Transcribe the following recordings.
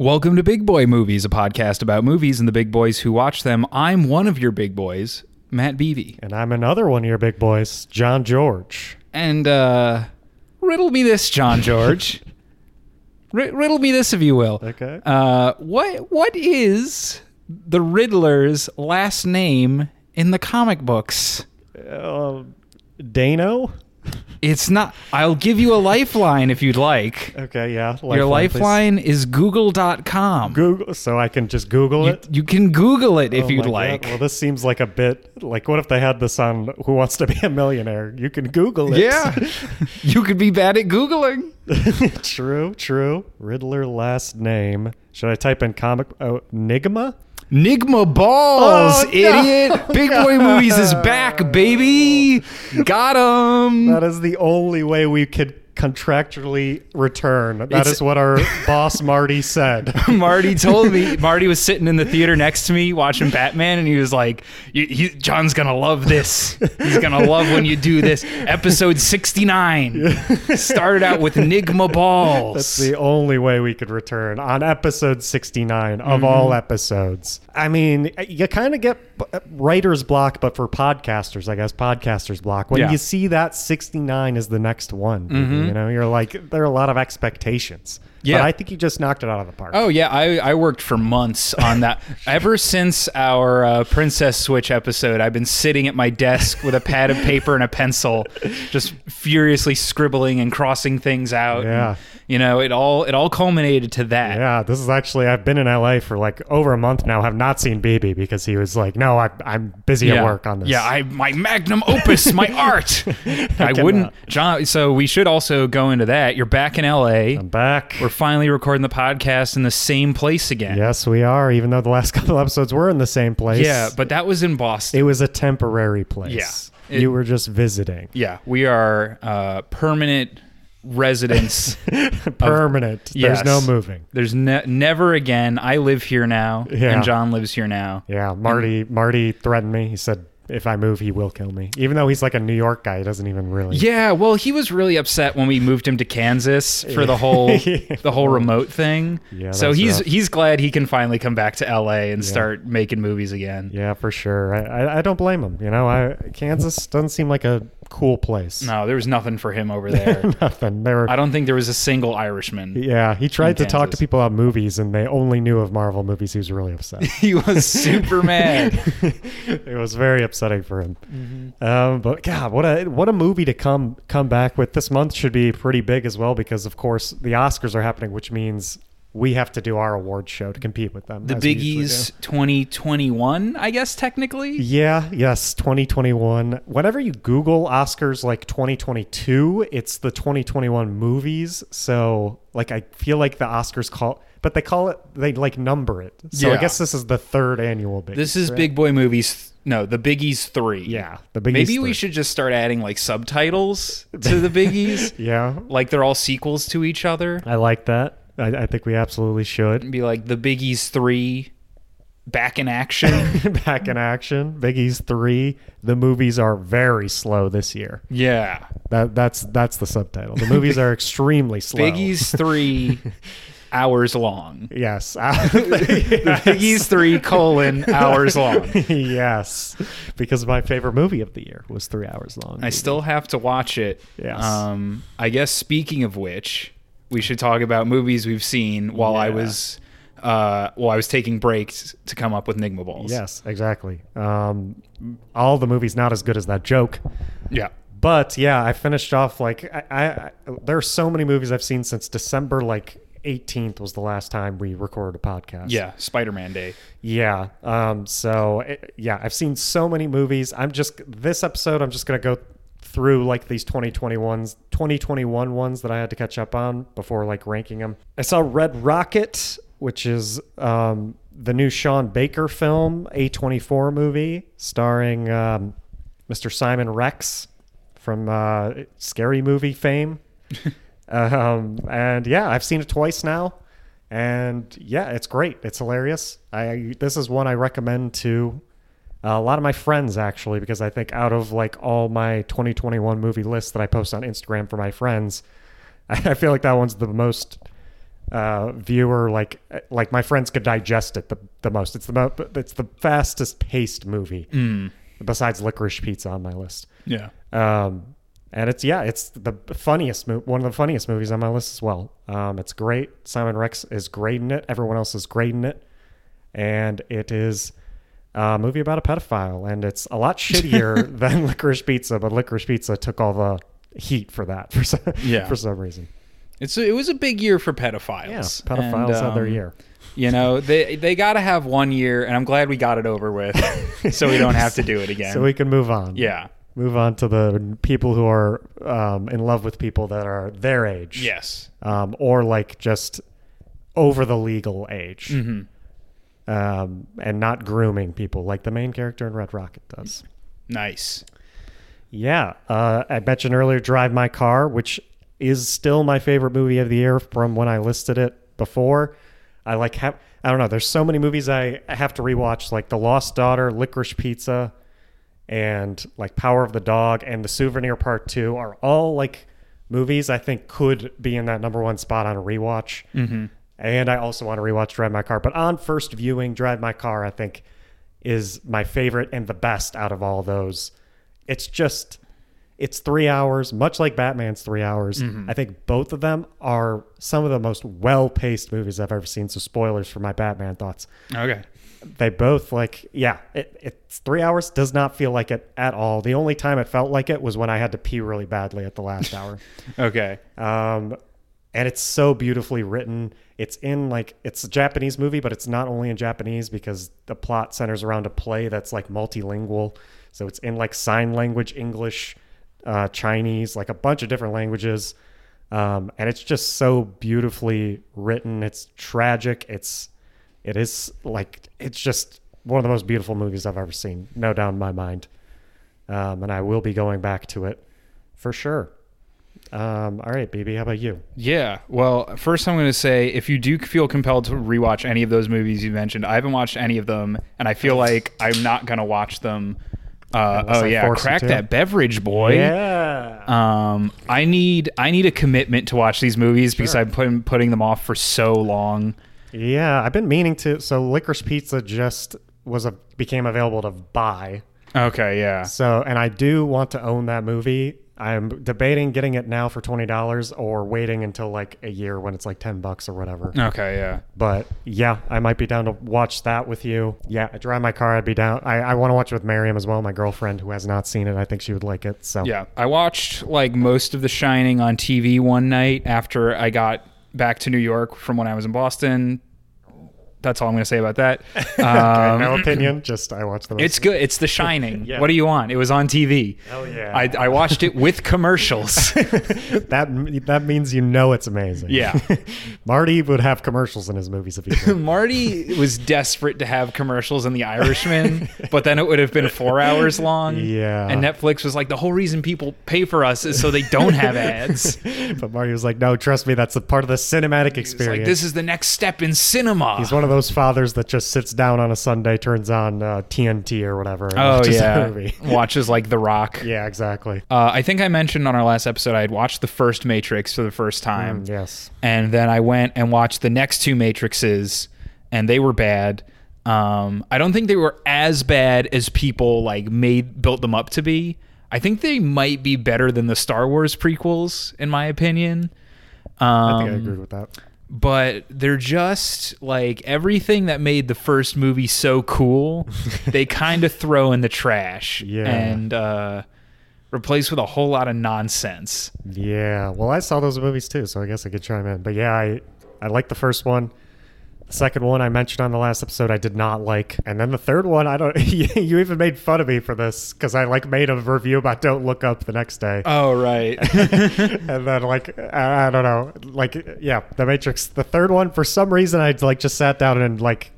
Welcome to Big Boy Movies, a podcast about movies and the big boys who watch them. I'm one of your big boys, Matt Beavy. And I'm another one of your big boys, John George. And uh, riddle me this, John George. R- riddle me this, if you will. Okay. Uh, what what is the Riddler's last name in the comic books? Uh, Dano? It's not. I'll give you a lifeline if you'd like. Okay, yeah. Your please. lifeline is google.com. Google, so I can just Google You, it. you can Google it if Oh you'd my God. like. Well, this seems like a bit like what if they had this on Who Wants to Be a Millionaire? You can Google it. Yeah. you could be bad at Googling. true, true. Riddler last name. Should I type in comic oh, Nygma? Nygma Balls, Oh, no. idiot. Big Boy Movies is back, baby. Got him. That is the only way we could contractually return. That is It's- what our boss Marty said. Marty told me. Marty was sitting in the theater next to me watching Batman, and he was like, "You- he, "John's gonna love this. He's gonna love when you do this." Episode sixty-nine started out with Nygma Balls. That's the only way we could return on episode 69 of Mm-hmm. all episodes. I mean, you kind of get uh, writer's block, but for podcasters, I guess, podcasters block. When Yeah. you see that 69 is the next one, you know, you're like, there are a lot of expectations. Yeah. But I think you just knocked it out of the park. Oh yeah, I, I worked for months on that. Ever since our uh, Princess Switch episode, I've been sitting at my desk with a pad of paper and a pencil, just furiously scribbling and crossing things out. Yeah. And, you know, it all it all culminated to that. Yeah, this is actually, I've been in LA for like over a month now, have not seen BB because he was like, no, I, I'm busy at work on this. Yeah, I my magnum opus, my art. I wouldn't, John. So we should also go into that. You're back in L.A. I'm back. We're finally recording the podcast in the same place again. yes, we are, even though the last couple episodes were in the same place. Yeah, but that was in Boston. It was a temporary place. Yeah. It- you were just visiting. Yeah, we are uh, permanent residents. Permanent. Yes. There's no moving. There's ne- never again. I live here now, Yeah. and John lives here now. Yeah, Marty. Marty threatened me. He said, "If I move, he will kill me." Even though he's like a New York guy, he doesn't even really. Yeah, well, he was really upset when we moved him to Kansas for the whole Yeah. the whole remote thing. Yeah, so he's rough. he's glad he can finally come back to LA and start making movies again. Yeah, for sure. I, I, I don't blame him. You know, I Kansas doesn't seem like a cool place. No, there was nothing for him over there. Nothing. They were. I don't think there was a single Irishman. yeah, he tried to talk to Kansas. people about movies, and they only knew of Marvel movies. He was really upset. He was super mad. it was very upsetting for him. Mm-hmm. Um, but God, what a what a movie to come come back with. This month should be pretty big as well because, of course, the Oscars are happening, which means we have to do our award show to compete with them. The as we usually Biggies 2021, I guess technically. Yeah, yes, 2021. Whenever you Google Oscars like 2022, it's the 2021 movies. So, like, I feel like the Oscars call, but they call it, they like number it. So, I guess this is the third annual Biggies. This is right? Big Boy Movies. No, the Biggies 3. Yeah, the Biggies. Maybe we three. should just start adding like subtitles to the Biggies. Yeah, like they're all sequels to each other. I like that. I, I think we absolutely should. Be like the Biggies 3 back in action. Back in action. Biggie's three. The movies are very slow this year. yeah. That that's that's the subtitle. The movies are extremely slow. Biggies 3 hours long. Yes. Biggies 3 colon hours long. yes. Because my favorite movie of the year was three hours long. I still have to watch it. Yes. Um, I guess speaking of which, we should talk about movies we've seen while I was uh, while I was taking breaks to come up with Nygma Balls. Yes, exactly. Um, all the movies not as good as that joke. Yeah. But yeah, I finished off like I, I, I there are so many movies I've seen since December like 18th was the last time we recorded a podcast. Yeah. Spider Man Day. Yeah. Um, so it, yeah, I've seen so many movies. I'm just this episode. I'm just gonna go through like these 2021s, 2021 ones that I had to catch up on before like ranking them. I saw Red Rocket, which is um, the new Sean Baker film, A24 movie starring um, Mr. Simon Rex from uh, Scary Movie fame. um, and yeah, I've seen it twice now, and yeah, it's great. It's hilarious. I this is one I recommend to uh, a lot of my friends actually because I think out of like all my 2021 movie lists that I post on Instagram for my friends, I, I feel like that one's the most uh, viewer like like my friends could digest it the, the most. It's the mo- it's the fastest paced movie besides Licorice Pizza on my list. Yeah. Um, and it's yeah, it's the funniest mo- one of the funniest movies on my list as well. Um, it's great. Simon Rex is great in it. Everyone else is great in it, and it is a movie about a pedophile, and it's a lot shittier than Licorice Pizza. But Licorice Pizza took all the heat for that for some, Yeah. for some reason. It's it was a big year for pedophiles. Yeah, pedophiles And, had their um, year. You know, they they got to have one year, and I'm glad we got it over with, so we don't have to do it again. So we can move on. yeah. move on to the people who are um, in love with people that are their age. Yes. um, or like just over the legal age, hmm um, and not grooming people like the main character in Red Rocket does. Nice. Yeah, uh, I mentioned earlier Drive My Car, which is still my favorite movie of the year from when I listed it before. I like have I don't know. There's so many movies I have to rewatch, like The Lost Daughter, Licorice Pizza, and like Power of the Dog, and The Souvenir Part Two are all like movies I think could be in that number one spot on a rewatch. hmm And I also want to rewatch Drive My Car. But on first viewing, Drive My Car, I think, is my favorite and the best out of all those. It's just, it's three hours, much like Batman's three hours. I think both of them are some of the most well paced movies I've ever seen. So, spoilers for my Batman thoughts. Okay. They both, like, yeah, it, it's three hours, does not feel like it at all. The only time it felt like it was when I had to pee really badly at the last hour. Okay. Um, and it's so beautifully written. It's in like it's a Japanese movie, but it's not only in Japanese because the plot centers around a play that's like multilingual. So it's in like sign language, English, uh, Chinese, like a bunch of different languages. Um, and it's just so beautifully written. It's tragic. It's it is like it's just one of the most beautiful movies I've ever seen, no doubt in my mind. Um, and I will be going back to it for sure. Um, all right, BB, how about you? Yeah. Well, first I'm going to say if you do feel compelled to rewatch any of those movies you mentioned, I haven't watched any of them, and I feel like I'm not going to watch them. Uh, oh I yeah, crack that beverage, boy. Yeah. Um, I need I need a commitment to watch these movies because I've been putting them off for so long. yeah, I've been meaning to. So, Licorice Pizza just was a became available to buy. Okay, yeah. So, and I do want to own that movie. I'm debating getting it now for twenty dollars or waiting until like a year when it's like ten bucks or whatever. Okay, yeah. But yeah, I might be down to watch that with you. Yeah, I drive my car. I'd be down. I, I want to watch it with Miriam as well, my girlfriend who has not seen it. I think she would like it. So Yeah, I watched like most of The Shining on TV one night after I got back to New York from when I was in Boston. That's all I'm going to say about that. Okay, Um, no opinion. Just I watched the. it's good. It's The Shining. Yeah. What do you want? It was on TV. Hell yeah. I, I watched it with commercials. that that means you know it's amazing. Yeah. Marty would have commercials in his movies if he could. Marty was desperate to have commercials in The Irishman, but then it would have been four hours long. Yeah. And Netflix was like, the whole reason people pay for us is so they don't have ads. but Marty was like, "No, trust me, that's a part of the cinematic experience." like, this is the next step in cinema. He's one of those fathers that just sits down on a Sunday, turns on uh, TNT or whatever. And oh, yeah. Watches like The Rock. yeah, exactly. Uh, I think I mentioned on our last episode I had watched the first Matrix for the first time. Mm, yes. and then I went and watched the next two Matrixes, and they were bad. Um, I don't think they were as bad as people like made built them up to be. I think they might be better than the Star Wars prequels, in my opinion. Um, I think I agree with that. But they're just like everything that made the first movie so cool. they kind of throw in the trash Yeah. and uh, replace with a whole lot of nonsense. Yeah. Well, I saw those movies too, so I guess I could chime in. But yeah, I I like the first one. The second one I mentioned on the last episode I did not like, and then the third one I don't. you even made fun of me for this because I like made a review about Don't Look Up the next day. Oh right. and then like I, I don't know like yeah the matrix the third one for some reason i like just sat down and like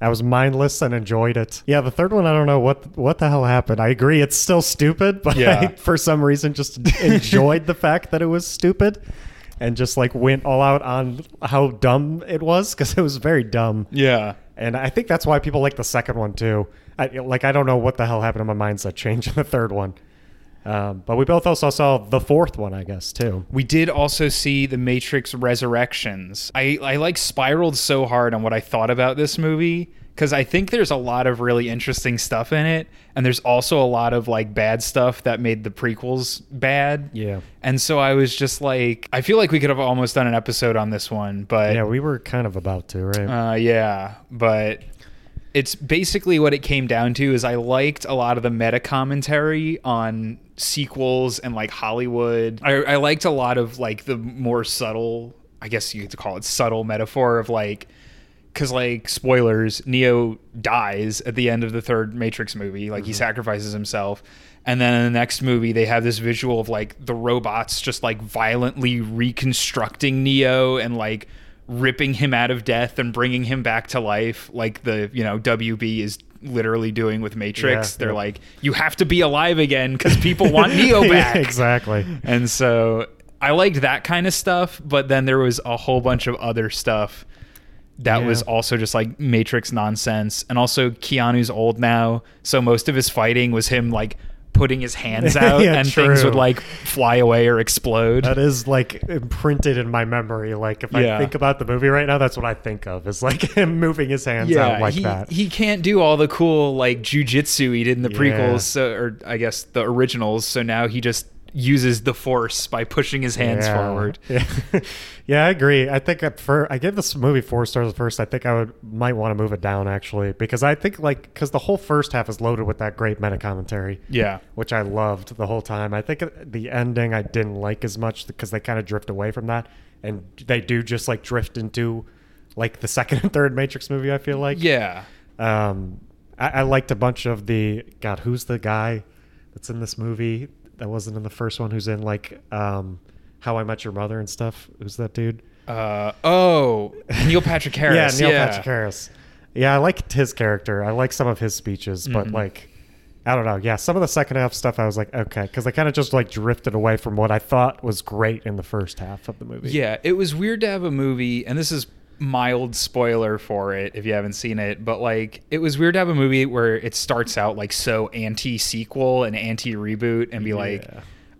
i was mindless and enjoyed it yeah the third one i don't know what what the hell happened i agree it's still stupid but Yeah. I, for some reason just enjoyed the fact that it was stupid and just like went all out on how dumb it was because it was very dumb yeah. and i think that's why people like the second one too I, like i don't know what the hell happened to my mindset change in the third one Um, but we both also saw the fourth one, I guess, too. We did also see the Matrix Resurrections. I, I like spiraled so hard on what I thought about this movie because I think there's a lot of really interesting stuff in it, and there's also a lot of like bad stuff that made the prequels bad. Yeah. And so I was just like, I feel like we could have almost done an episode on this one, but Yeah, we were kind of about to, right? uh, yeah, but it's basically what it came down to is I liked a lot of the meta commentary on sequels and like Hollywood. I, I liked a lot of like the more subtle, I guess you could call it subtle metaphor of like, because like spoilers, Neo dies at the end of the third Matrix movie. Like he mm-hmm. sacrifices himself. And then in the next movie, they have this visual of like the robots just like violently reconstructing Neo and like ripping him out of death and bringing him back to life, like the you know WB is literally doing with Matrix. Yeah, They're yeah. like, you have to be alive again because people want Neo Yeah, back. exactly. And so I liked that kind of stuff, but then there was a whole bunch of other stuff that Yeah. was also just like Matrix nonsense. And also Keanu's old now, so most of his fighting was him like putting his hands out Yeah, and things would like fly away or explode. That is like imprinted in my memory. Like if Yeah. I think about the movie right now, that's what I think of. Is like him moving his hands out like he, that. he can't do all the cool like jujitsu he did in the Yeah. prequels, so, or I guess the originals. So now he just uses the force by pushing his hands yeah. forward. Yeah. yeah, I agree. I think at fir- I gave this movie four stars at first. I think I would might want to move it down actually because I think like because the whole first half is loaded with that great meta commentary. Yeah. which I loved the whole time. I think the ending I didn't like as much because they kind of drift away from that, and they do just like drift into like the second and third Matrix movie. I feel like Yeah. Um, I, I liked a bunch of the God. Who's the guy that's in this movie that wasn't in the first one? Who's in like um, How I Met Your Mother and stuff? Who's that dude? Uh, oh, Neil Patrick Harris. yeah, Neil Patrick Harris. Yeah, I liked his character. I like some of his speeches, but Mhm. like, I don't know. Yeah, some of the second half stuff, I was like, okay, because they kind of just like drifted away from what I thought was great in the first half of the movie. Yeah, it was weird to have a movie, and this is mild spoiler for it if you haven't seen it, but like it was weird to have a movie where it starts out like so anti sequel and anti reboot and be like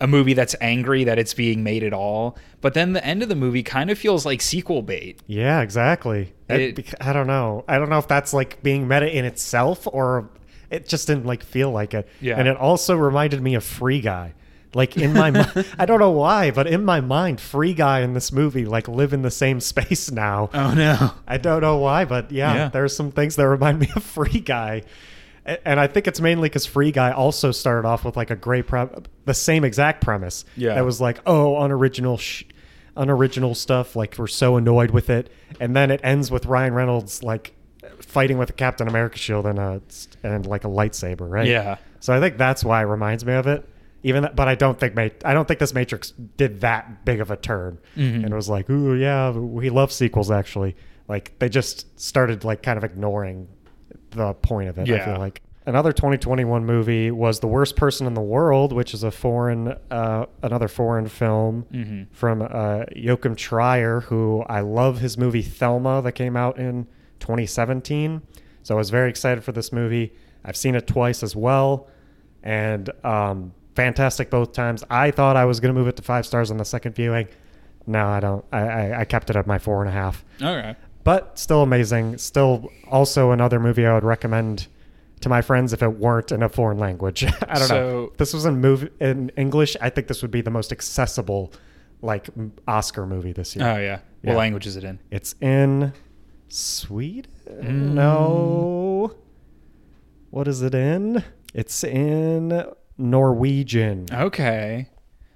a movie that's angry that it's being made at all. But then the end of the movie kind of feels like sequel bait. Yeah, exactly. It, It- I don't know. I don't know if that's like being meta in itself or it just didn't like feel like it. Yeah. And it also reminded me of Free Guy. Like in my I don't know why, but in my mind, Free Guy and this movie like live in the same space now. Oh no. I don't know why, but yeah, Yeah. there's some things that remind me of Free Guy. And I think it's mainly because Free Guy also started off with like a great pre- the same exact premise. Yeah. That was like, oh, unoriginal, sh- unoriginal stuff. Like we're so annoyed with it, and then it ends with Ryan Reynolds like fighting with a Captain America shield and a and like a lightsaber, right? Yeah. So I think that's why it reminds me of it. Even, that, but I don't think I don't think this Matrix did that big of a turn, Mhm. and it was like, ooh, yeah, we love sequels. Actually, like they just started like kind of ignoring the point of it. I feel like another 2021 movie was The Worst Person in the World, which is a foreign, uh, another foreign film Mhm. from uh, Joachim Trier, who I love his movie Thelma that came out in 2017. So I was very excited for this movie. I've seen it twice as well, and um, fantastic both times. I thought I was going to move it to five stars on the second viewing. No, I don't. I, I, I kept it at my four and a half Okay. but still amazing. Still, also another movie I would recommend to my friends if it weren't in a foreign language. I don't know. So- If this was in movie in English. I think this would be the most accessible, like Oscar movie this year. Oh yeah. What Yeah. language is it in? It's in Sweden. Mm. No. What is it in? It's in Norwegian. Okay.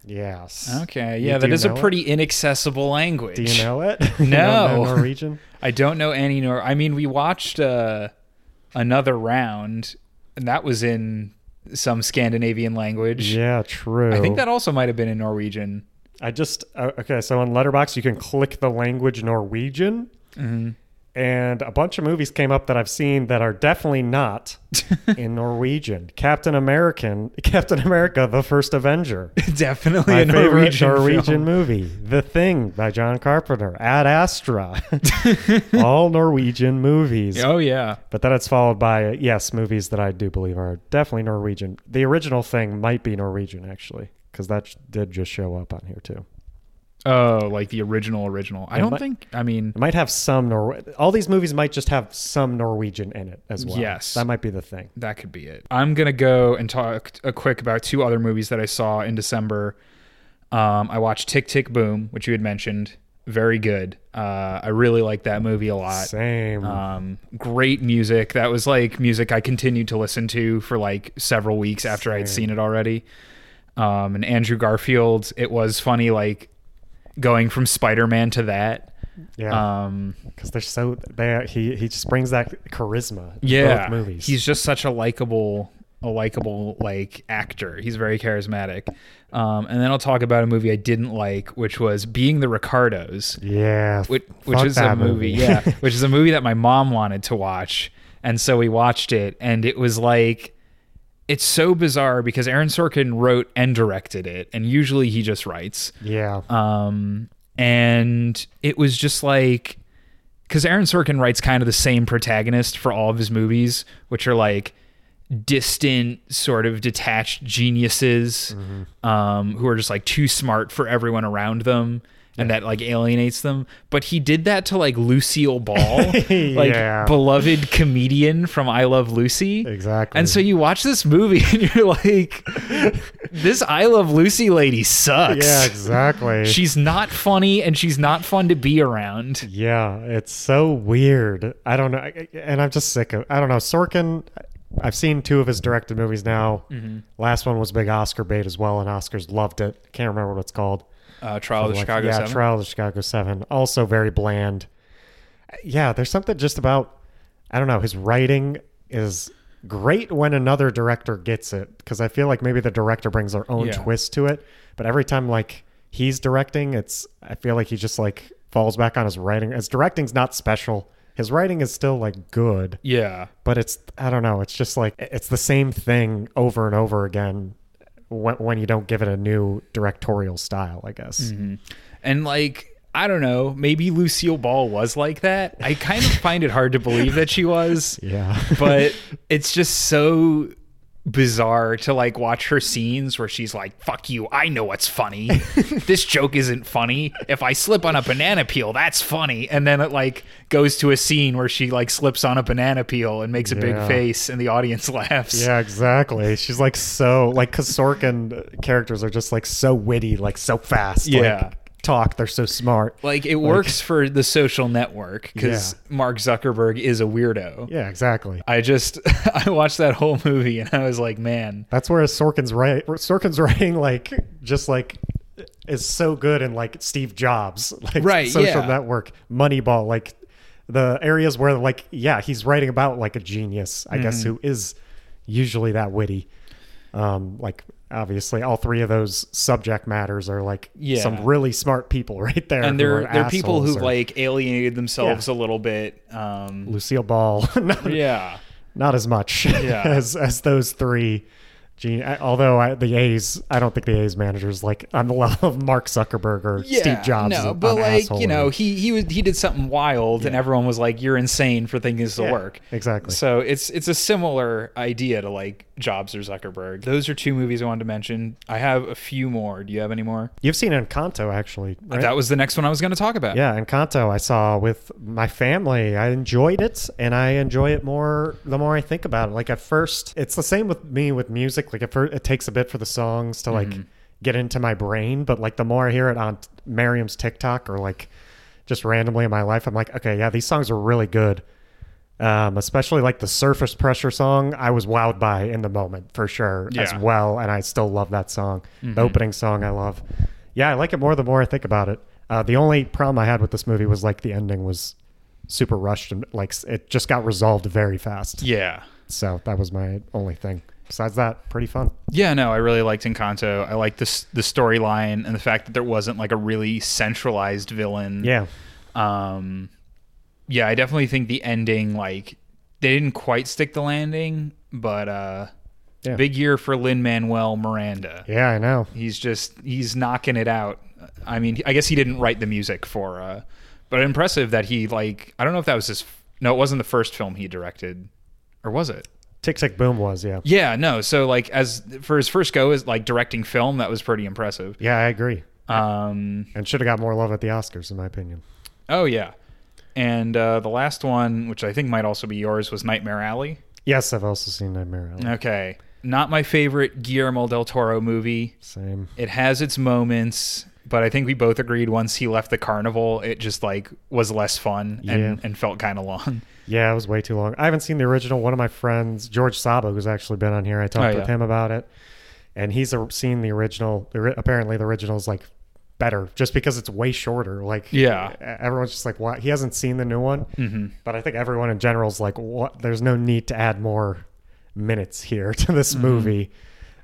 Yes. Okay. Yeah, do that you is a know it? pretty inaccessible language. Do you know it? No. know Norwegian. I don't know any nor I mean we watched uh another round and that was in some Scandinavian language. Yeah, true. I think that also might have been in Norwegian. I just uh, okay. So on Letterboxd, you can click the language Norwegian, Mhm. And a bunch of movies came up that I've seen that are definitely not in Norwegian. Captain American, Captain America: The First Avenger. Definitely My a favorite Norwegian, Norwegian film. movie, The Thing by John Carpenter, Ad Astra, all Norwegian movies. Oh yeah. But then it's followed by yes, movies that I do believe are definitely Norwegian. The original thing might be Norwegian actually, because that did just show up on here too. Oh, like the original original. I It don't might- think. I mean, It might have some Nor. All these movies might just have some Norwegian in it as well. Yes. that might be the thing. that could be it. I'm gonna go and talk a quick about two other movies that I saw in December. Um, I watched Tick Tick Boom, which you had mentioned. Very good. Uh, I really like that movie a lot. Same. Um, great music. That was like music I continued to listen to for like several weeks after I'd seen it already. Um, and Andrew Garfield, it was funny, like going from Spider Man to that. yeah, Um, because they're so they he he just brings that charisma. in yeah, both movies. he's just such a likable, a likable like actor. He's very charismatic. Um, and then I'll talk about a movie I didn't like, which was Being the Ricardos. yeah, which, which is a that movie, yeah, which is a movie that my mom wanted to watch, and so we watched it, and it was like, it's so bizarre because Aaron Sorkin wrote and directed it, and usually he just writes, yeah, um, and it was just like, because Aaron Sorkin writes kind of the same protagonist for all of his movies, which are like distant, sort of detached geniuses um, who are just like too smart for everyone around them. And that like alienates them, but he did that to like Lucille Ball, like Yeah. beloved comedian from I Love Lucy. exactly. And so you watch this movie and you're like, this I Love Lucy lady sucks. yeah, exactly. She's not funny and she's not fun to be around. Yeah, it's so weird. I don't know, and I'm just sick of. I don't know. Sorkin. I've seen two of his directed movies now. Mm-hmm. Last one was big Oscar bait as well, and Oscars loved it. Can't remember what it's called. Uh, Trial of the Like, Chicago yeah, 7. Trial of the Chicago Seven. Also very bland. Yeah, there's something just about. I don't know. His writing is great when another director gets it because I feel like maybe the director brings their own Yeah. twist to it. But every time like he's directing, it's I feel like he just like falls back on his writing. His directing's not special. His writing is still like good, yeah. but it's I don't know. It's just like it's the same thing over and over again when when you don't give it a new directorial style. I guess. Mm-hmm. And like, I don't know, maybe Lucille Ball was like that. I kind of find it hard to believe that she was, Yeah. but it's just so bizarre to like watch her scenes where she's like, fuck you, I know what's funny. this joke isn't funny. If I slip on a banana peel, that's funny. And then it like goes to a scene where she like slips on a banana peel and makes a big face and the audience laughs. Yeah, exactly. She's like so like Sorkin characters are just like so witty, like so fast. Yeah. like, talk. They're so smart. Like it works for the social network because Yeah. Mark Zuckerberg is a weirdo. Yeah, exactly. I just I watched that whole movie and I was like, man, That's where Sorkin's right. Sorkin's writing like just like is so good in like Steve Jobs, like Right, Social yeah. Network, Moneyball, like the areas where like yeah, he's writing about like a genius, I guess, Mm-hmm. who is usually that witty. Um, like obviously, all three of those subject matters are like Yeah. some really smart people right there, and they're they're people who've or- like alienated themselves a little bit. Um, Lucille Ball. not, yeah, not as much Yeah. as as those three. Gene, I- although I, the A's, I don't think the A's manager is like on the level of Mark Zuckerberg or Steve Jobs. No, but like you know, he he was he did something wild, and everyone was like, "You're insane for thinking this will Yeah, work." exactly. So it's it's a similar idea to like Jobs or Zuckerberg. Those are two movies I wanted to mention. I have a few more. Do you have any more? You've seen Encanto, actually. Uh, right? That was the next one I was going to talk about. yeah, Encanto. I saw with my family. I enjoyed it, and I enjoy it more the more I think about it. Like at first, it's the same with me with music. Like at first, it takes a bit for the songs to like get into my brain, but like the more I hear it on Miriam's TikTok or like just randomly in my life, I'm like, okay, yeah, these songs are really good. Um, especially like the surface pressure song, I was wowed by in the moment for sure as well, and I still love that song. The opening song, I love. Yeah, I like it more the more I think about it. Uh, the only problem I had with this movie was like the ending was super rushed and like it just got resolved very fast. Yeah. So that was my only thing. Besides that, pretty fun. Yeah, no, I really liked Encanto. I liked this the storyline and the fact that there wasn't like a really centralized villain. Yeah, Um yeah, I definitely think the ending like they didn't quite stick the landing, but uh Yeah. big year for Lin Manuel Miranda. Yeah, I know. He's just he's knocking it out. I mean, I guess he didn't write the music for uh but impressive that he like I don't know if that was his no, it wasn't the first film he directed. Or was it? Tick Tick Boom was, yeah. Yeah, no. So like as for his first go as like directing film, that was pretty impressive. Yeah, I agree. Um And should have got more love at the Oscars, in my opinion. oh yeah. And uh the last one, which I think might also be yours, was Nightmare Alley. Yes, I've also seen Nightmare Alley. Okay. Not my favorite Guillermo del Toro movie. Same. It has its moments, but I think we both agreed once he left the carnival, it just like was less fun and, Yeah. and felt kind of long. Yeah, it was way too long. I haven't seen the original. One of my friends, George Saba, who's actually been on here, I talked Oh, with yeah. him about it, and he's uh, seen the original. Apparently, the original is like better, just because it's way shorter. Like, Yeah. everyone's just like, "What?" He hasn't seen the new one, hmm but I think everyone in general is like, "What?" There's no need to add more minutes here to this Mm-hmm. movie.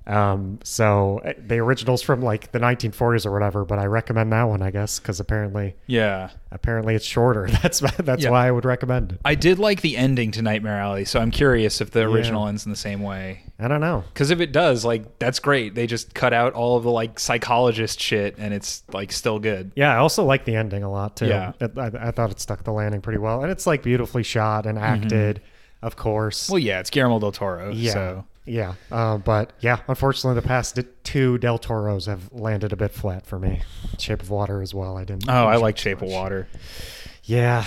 Um, so uh, the original's from like the 1940s or whatever, but I recommend that one, I guess, because apparently, Yeah. apparently it's shorter. That's that's Yeah. why I would recommend it. I did like the ending to Nightmare Alley, so I'm curious if the original ends in the same way. I don't know. Because if it does, like, that's great. They just cut out all of the, like, psychologist shit, and it's, like, still good. Yeah, I also like the ending a lot too. Yeah. It- I, I thought it stuck the landing pretty well, and it's like beautifully shot and acted, of course. Mm-hmm. Well, yeah, it's Guillermo del Toro, yeah, so. Yeah. Uh, but yeah, unfortunately, the past two Del Toros have landed a bit flat for me. Shape of Water as well. I didn't. Oh, I like Shape of. Water. Yeah,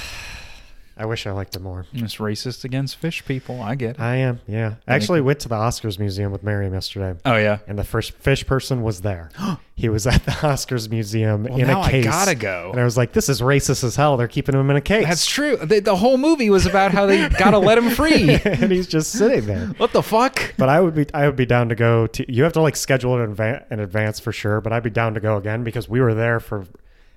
I wish I liked it more. It's racist against fish people. I get it. I am. Yeah, I actually went to the Oscars museum with Miriam yesterday. Oh, yeah. And the first fish person was there. he was at the Oscars museum Well, in now a I case. gotta go. And I was like, "This is racist as hell. They're keeping him in a case." That's true. The, the whole movie was about how they gotta let him free. and he's just sitting there. What the fuck? But I would be I would be down to go to. You have to like schedule it in advance for sure. But I'd be down to go again because we were there for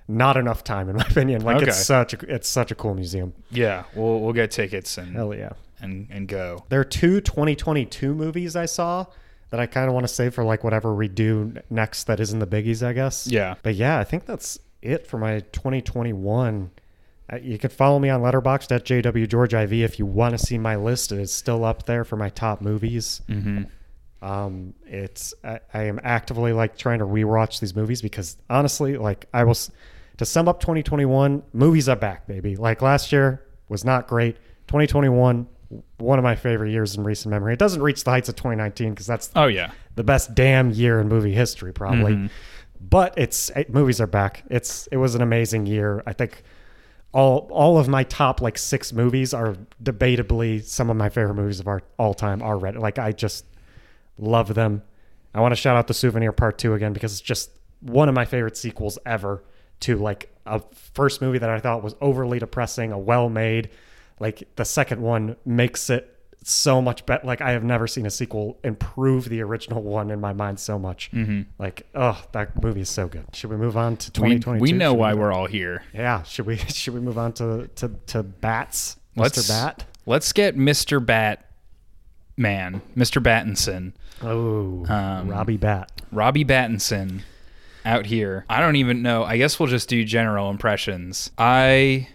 not enough time, in my opinion. Like Okay. it's such a it's such a cool museum. Yeah, we'll we'll get tickets and Hell yeah! and and go. There are two 2022 movies I saw that I kind of want to save for like whatever we do next that isn't the biggies, I guess. Yeah. But yeah, I think that's it for my 2021. Uh, You can follow me on Letterboxd at JWGeorgeIV if you want to see my list. It is still up there for my top movies. Mm-hmm. Um, it's I, I am actively like trying to rewatch these movies because honestly, like I was to sum up 2021, movies are back, baby. Like last year was not great. 2021, one of my favorite years in recent memory. It doesn't reach the heights of 2019 because that's Oh yeah. the best damn year in movie history, probably. Mhm. But it's it, movies are back. It's it was an amazing year. I think all all of my top like six movies are debatably some of my favorite movies of our all time already. Like I just love them. I want to shout out the Souvenir Part Two again because it's just one of my favorite sequels ever to like a first movie that I thought was overly depressing, a well made. Like the second one makes it so much better. Like I have never seen a sequel improve the original one in my mind so much. Mhm. Like oh, that movie is so good. Should we move on to We, 2022? we know Should why move- we're all here. Yeah, should we should we move on to to to bats, Let's Mr. Bat? Let's get Mr. Bat Man, Mr. Battinson, Oh, Um, Robbie Bat. Robbie Battinson out here. I don't even know. I guess we'll just do general impressions. I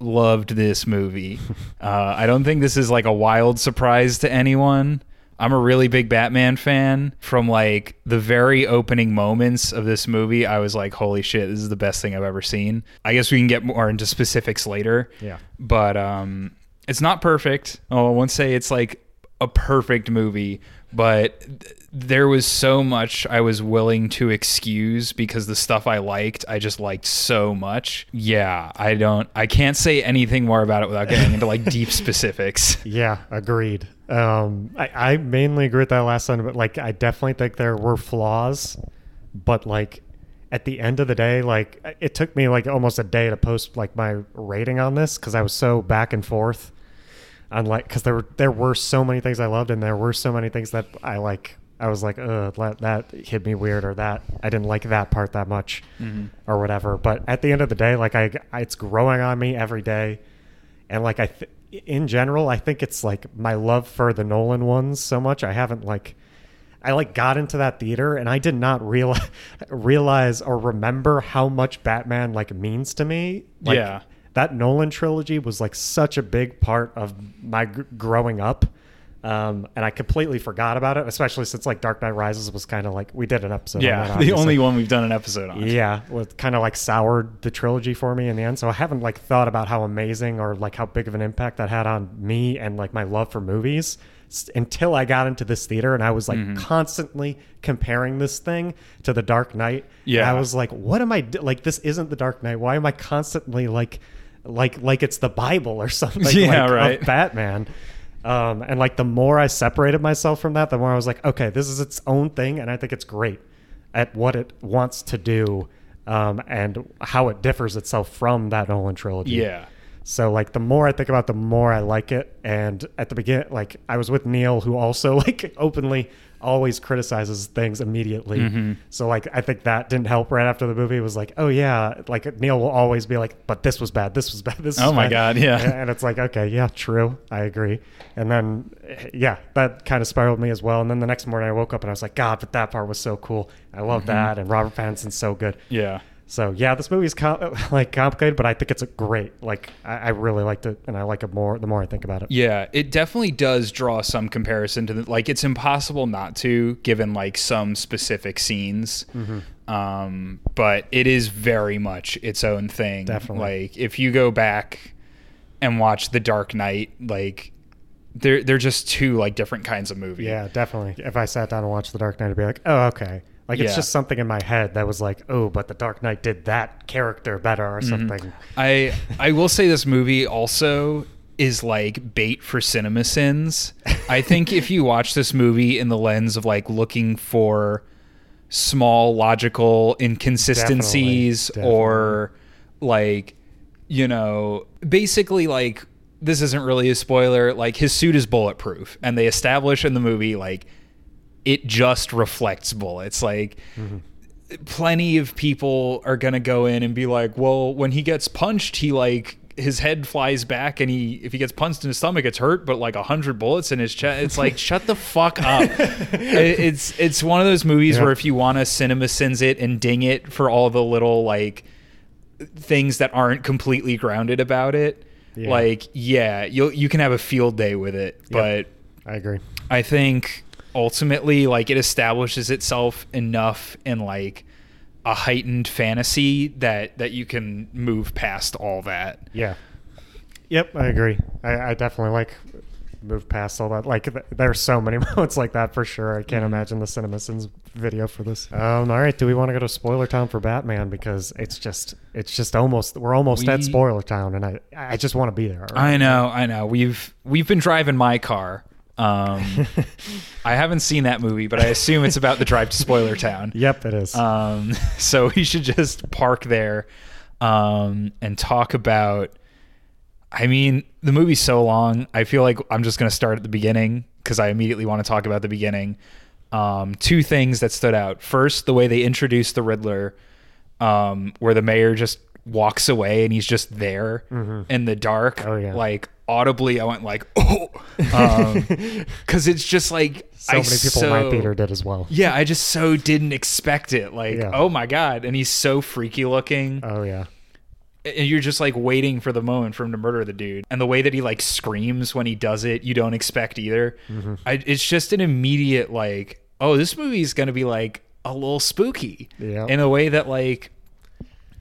loved this movie. uh, I don't think this is like a wild surprise to anyone. I'm a really big Batman fan. From like the very opening moments of this movie, I was like, holy shit, this is the best thing I've ever seen. I guess we can get more into specifics later. Yeah. But um, it's not perfect. Oh, I won't say it's like a perfect movie, but th- there was so much I was willing to excuse because the stuff I liked, I just liked so much. Yeah, I don't, I can't say anything more about it without getting into like deep specifics. Yeah, agreed. Um, I, I mainly agree with that last sentiment. Like, I definitely think there were flaws, but like at the end of the day, like it took me like almost a day to post like my rating on this because I was so back and forth on like because there were there were so many things I loved and there were so many things that I like. I was like, uh, that, that hit me weird, or that I didn't like that part that much, or whatever. But at the end of the day, like I, I it's growing on me every day and like I, th- in general, I think it's like my love for the Nolan ones so much. I haven't like, I like got into that theater and I did not realize realize or remember how much Batman like means to me. Like, Yeah. That Nolan trilogy was like such a big part of my gr- growing up. Um, and I completely forgot about it, especially since like Dark Knight Rises was kind of like we did an episode. on that, Yeah, the only one we've done an episode on. Yeah, was kind of like soured the trilogy for me in the end. So I haven't like thought about how amazing or like how big of an impact that had on me and like my love for movies until I got into this theater and I was like Mm-hmm. constantly comparing this thing to The Dark Knight. Yeah. And I was like, what am I do- like? This isn't The Dark Knight. Why am I constantly like, like, like it's the Bible or something? Yeah, like, right. Of Batman. Um, and like the more I separated myself from that, the more I was like, okay, this is its own thing, and I think it's great at what it wants to do, um, and how it differs itself from that Nolan trilogy. Yeah. So like the more I think about, it, the more I like it. And at the beginning, like I was with Neil, who also like openly always criticizes things immediately. Mm-hmm. So like I think that didn't help. Right after the movie, it was like, oh yeah, like Neil will always be like, but this was bad, this was bad, this. Is bad. Oh my bad." God, yeah. And it's like, okay, yeah, true, I agree. And then yeah, that kind of spiraled me as well. And then the next morning, I woke up and I was like, God, but that part was so cool. I love Mm-hmm. that, and Robert Pattinson's so good. Yeah. So yeah, this movie is com- like complicated, but I think it's a great. Like I, I really liked it, and I like it more the more I think about it. Yeah, it definitely does draw some comparison to the like it's impossible not to given like some specific scenes. Mm-hmm. Um, but it is very much its own thing. Definitely. Like if you go back and watch The Dark Knight, like they're they're just two like different kinds of movie. Yeah, definitely. If I sat down and watched The Dark Knight, I'd be like, oh, okay. Like it's Yeah. just something in my head that was like, oh, but The Dark Knight did that character better or Mm-hmm. something. I I will say this movie also is like bait for cinema sins. I think if you watch this movie in the lens of like looking for small logical inconsistencies Definitely, or like you know basically like this isn't really a spoiler like his suit is bulletproof and they establish in the movie like it just reflects bullets like plenty of people are gonna go in and be like, well, when he gets punched, he like his head flies back, and he if he gets punched in his stomach, it's hurt, but like a hundred bullets in his chest, it's like shut the fuck up. It- it's it's one of those movies Yeah. where if you want to cinema sins it and ding it for all the little like things that aren't completely grounded about it. Yeah. Like, yeah, you you can have a field day with it, but I agree. I think ultimately like it establishes itself enough in like a heightened fantasy that that you can move past all that. Yeah. Yep, I agree. I, I definitely like move past all that. Like th- there's so many moments like that for sure. I Mm-hmm. can't imagine the CinemaSins video for this. Um, all right, do we want to go to Spoiler Town for Batman because it's just it's just almost we're almost at We- Spoiler Town and I I just want to be there. I know, I know. We've we've been driving my car. Um, I haven't seen that movie, but I assume it's about the drive to Spoiler Town. Yep, it is. Um, so we should just park there um, and talk about. I mean, the movie's so long. I feel like I'm just going to start at the beginning because I immediately want to talk about the beginning. Um, two things that stood out. First, the way they introduced the Riddler, um, where the mayor just walks away and he's just there in the dark. Mm-hmm. Oh, yeah. Like audibly, I went like, oh, because it's just like so I many people in my theater did as well. yeah, I just so didn't expect it. Like, Yeah. oh my god, and he's so freaky looking, Oh yeah. and you're just like waiting for the moment for him to murder the dude. And the way that he like screams when he does it, you don't expect either. Mm-hmm. I, it's just an immediate like, oh, this movie is gonna be like a little spooky Yeah. in a way that like.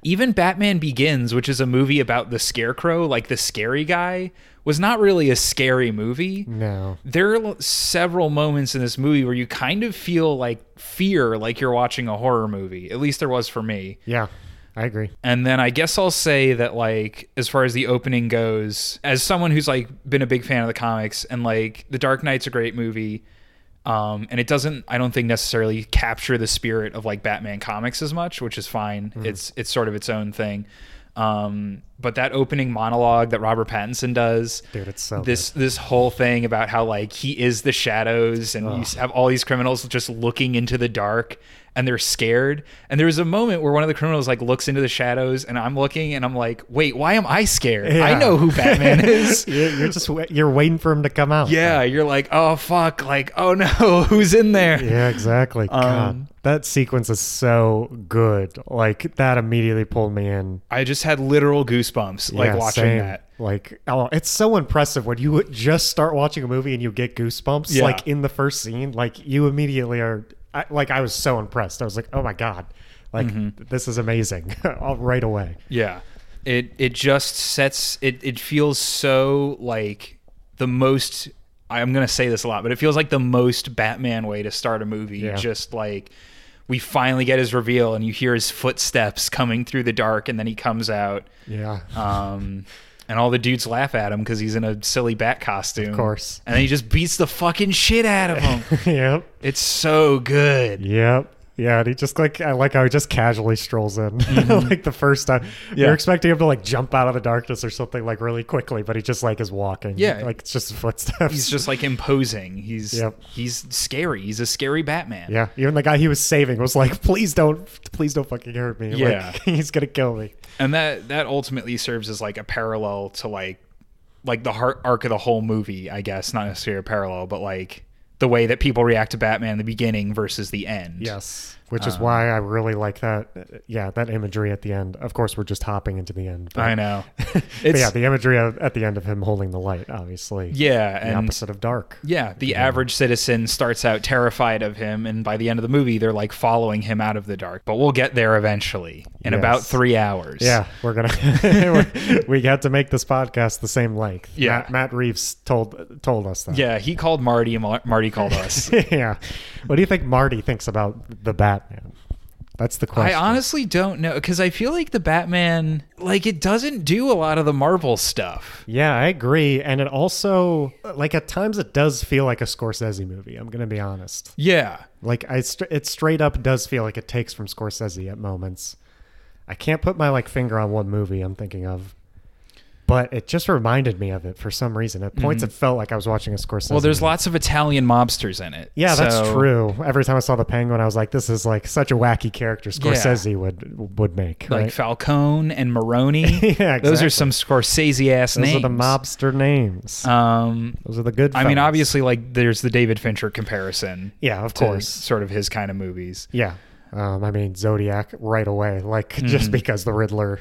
Even Batman Begins, which is a movie about the scarecrow, like the scary guy, was not really a scary movie No. there are several moments in this movie where you kind of feel like fear like you're watching a horror movie at least there was for me Yeah. I agree. and then i guess i'll say that like as far as the opening goes as someone who's like been a big fan of the comics and like the dark knight's a great movie um, and it doesn't i don't think necessarily capture the spirit of like batman comics as much which is fine. It's it's sort of its own thing. Um, but that opening monologue that robert pattinson does Dude, it's so this this whole thing about how like he is the shadows and you have all these criminals just looking into the dark and they're scared and there was a moment where one of the criminals like looks into the shadows and i'm looking and i'm like wait why am i scared i know who batman is You're just you're waiting for him to come out. yeah you're like oh fuck like oh no who's in there Yeah, exactly. Um, God, that sequence is so good. Like that immediately pulled me in. i just had literal goosebumps goosebumps like Yeah, watching same. that. Like, oh, it's so impressive when you just start watching a movie and you get goosebumps. Yeah. Like in the first scene, like you immediately are. I, like I was so impressed. I was like, oh my god, like Mm-hmm. this is amazing, all right away. Yeah. It it just sets it it feels so like the most I'm going to say this a lot, but it feels like the most Batman way to start a movie. Yeah. Just like we finally get his reveal and you hear his footsteps coming through the dark and then he comes out Yeah, um and all the dudes laugh at him cuz he's in a silly bat costume. Of course. And then he just beats the fucking shit out of him. yep, it's so good. yep. Yeah, and he just like I like how he just casually strolls in, like the first time. Mm-hmm. Yeah. You're expecting him to like jump out of the darkness or something like really quickly, but he just like is walking. Yeah. like it's just footsteps. He's just like imposing. He's Yep. he's scary. He's a scary Batman. Yeah, even the guy he was saving was like, "Please don't, please don't fucking hurt me. Yeah. Like, he's gonna kill me." and that that ultimately serves as like a parallel to like like the heart arc of the whole movie i guess not necessarily a parallel but like the way that people react to batman in the beginning versus the end. Yes, which Um, is why I really like that. uh, Yeah, that imagery at the end. Of course, we're just hopping into the end. But, i know yeah, the imagery of, at the end of him holding the light, obviously. yeah the and opposite of dark. yeah the average citizen starts out terrified of him and by the end of the movie they're like following him out of the dark but we'll get there eventually in Yes. about three hours Yeah, we're gonna we're, we had to make this podcast the same length. Yeah. Matt, Matt Reeves told told us that. yeah he called marty and Mar- marty called us yeah. What do you think Marty thinks about the Batman? That's the question. I honestly don't know because I feel like the Batman, like it doesn't do a lot of the Marvel stuff. Yeah, I agree. And it also, like, at times it does feel like a Scorsese movie. I'm going to be honest. Yeah, Like, I it straight up does feel like it takes from Scorsese at moments. I can't put my, like, finger on one movie I'm thinking of, but it just reminded me of it for some reason. At points, it felt like I was watching a Scorsese. Mm-hmm. well, there's movie. lots of Italian mobsters in it. Yeah, that's true. Every time I saw the Penguin, I was like, "This is like such a wacky character Scorsese would would make." Like right? Falcone and Maroni. Yeah, Those are some Scorsese ass names. Those are the mobster names. Um, Those are the good. I mean, obviously, like there's the David Fincher comparison. Yeah, of course. sort of his kind of movies. Yeah. Um, I mean, Zodiac right away, like Mm-hmm. just because the Riddler.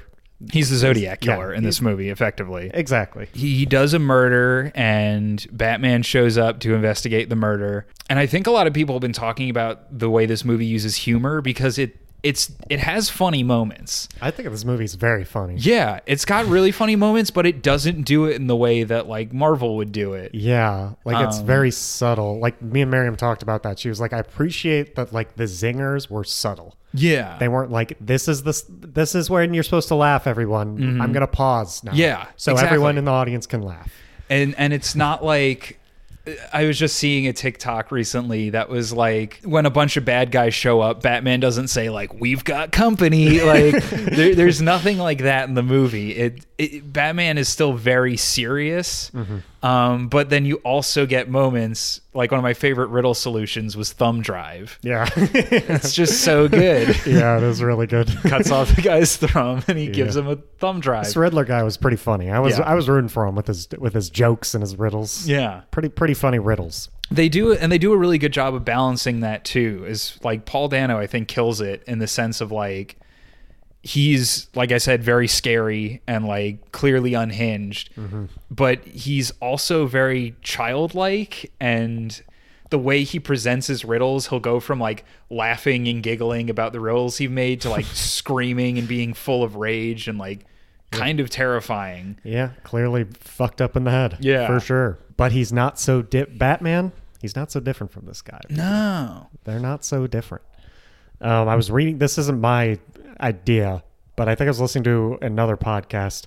He's the Zodiac Yeah, killer in this movie, effectively. Exactly. he does a murder and Batman shows up to investigate the murder. And I think a lot of people have been talking about the way this movie uses humor because it it's it has funny moments. I think this movie is very funny. Yeah, it's got really funny moments, but it doesn't do it in the way that like Marvel would do it. Yeah, like it's Um, very subtle. Like me and Miriam talked about that. She was like, "I appreciate that. Like the zingers were subtle. Yeah. They weren't like this is this this is when you're supposed to laugh. Everyone, I'm gonna pause now. Mm-hmm. Yeah, so exactly. everyone in the audience can laugh. and and it's not like I was just seeing a TikTok recently that was like when a bunch of bad guys show up, Batman doesn't say like "We've got company." Like there, there's nothing like that in the movie. It, it Batman is still very serious, mm-hmm. Um, but then you also get moments like one of my favorite riddle solutions was thumb drive. Yeah, It's just so good. yeah, it was really good. Cuts off the guy's thumb and he gives him a thumb drive. This Riddler guy was pretty funny. I was Yeah. I was rooting for him with his with his jokes and his riddles. Yeah. pretty pretty funny riddles. They do and they do a really good job of balancing that too. Is like Paul Dano I think kills it in the sense of like he's like I said very scary and like clearly unhinged. But he's also very childlike and the way he presents his riddles, he'll go from like laughing and giggling about the riddles he made to like screaming and being full of rage and like kind of terrifying. Yeah, clearly fucked up in the head. Yeah. for sure. But he's not so di- Batman. He's not so different from this guy. No. They're not so different. Um, I was reading. This isn't my idea, but I think I was listening to another podcast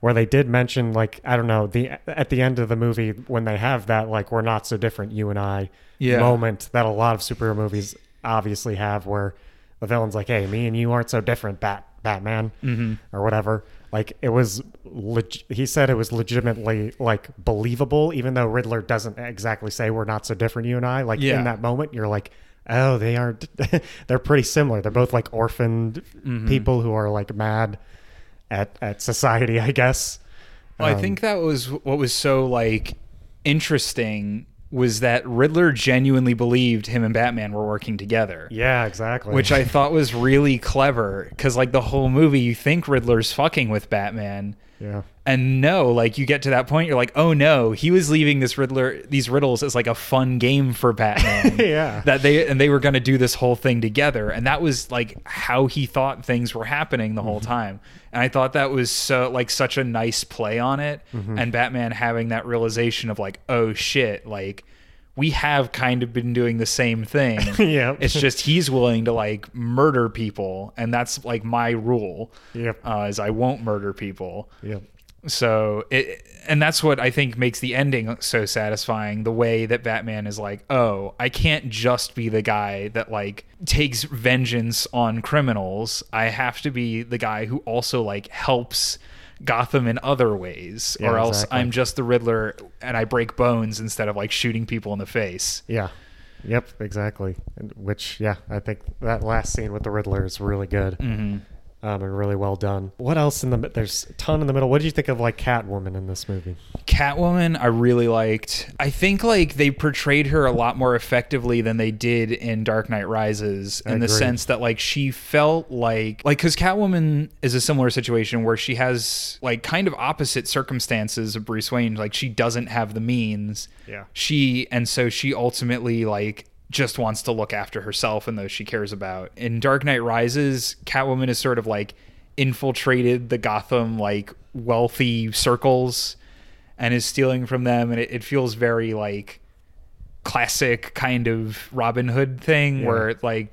where they did mention, like, I don't know, the at the end of the movie when they have that, like, we're not so different, you and I, Yeah. moment that a lot of superhero movies obviously have, where the villain's like, "Hey, me and you aren't so different, Bat Batman," Mm-hmm. or whatever. Like, it was. Leg- he said it was legitimately like believable, even though Riddler doesn't exactly say we're not so different, you and I. Like Yeah. in that moment, you're like, oh, they are. they're pretty similar. They're both like orphaned Mm-hmm. people who are like mad at at society, I guess. Well, I Um, think that was what was so like interesting was that Riddler genuinely believed him and Batman were working together. Yeah, exactly. Which I thought was really clever because, like, the whole movie, you think Riddler's fucking with Batman, yeah. and no, like, you get to that point, you're like, oh no, he was leaving this Riddler, these riddles as like a fun game for Batman. Yeah. That they and they were going to do this whole thing together, and that was like how he thought things were happening the whole mm-hmm. time. And I thought that was so like such a nice play on it, mm-hmm. and Batman having that realization of like, oh shit, like. We have kind of been doing the same thing. Yeah. It's just he's willing to like murder people, and that's like my rule. Yep. Uh, is I won't murder people. Yep. So it, and that's what I think makes the ending so satisfying. The way that Batman is like, oh, I can't just be the guy that like takes vengeance on criminals. I have to be the guy who also like helps Gotham in other ways, Yeah, or else exactly. I'm just the Riddler and I break bones instead of like shooting people in the face. Yeah. Yep, exactly. And which, yeah, I think that last scene with the Riddler is really good. Mm-hmm. Um, and really well done. What else in the? There's a ton in the middle. What did you think of like Catwoman in this movie? Catwoman, I really liked. I think like they portrayed her a lot more effectively than they did in Dark Knight Rises, I in the sense that like she felt like like because Catwoman is a similar situation where she has like kind of opposite circumstances of Bruce Wayne. Like she doesn't have the means. Yeah. She and so she ultimately like just wants to look after herself and those she cares about. In Dark Knight Rises, Catwoman is sort of like infiltrated the Gotham like wealthy circles and is stealing from them and it, it feels very like classic kind of Robin Hood thing Yeah. where like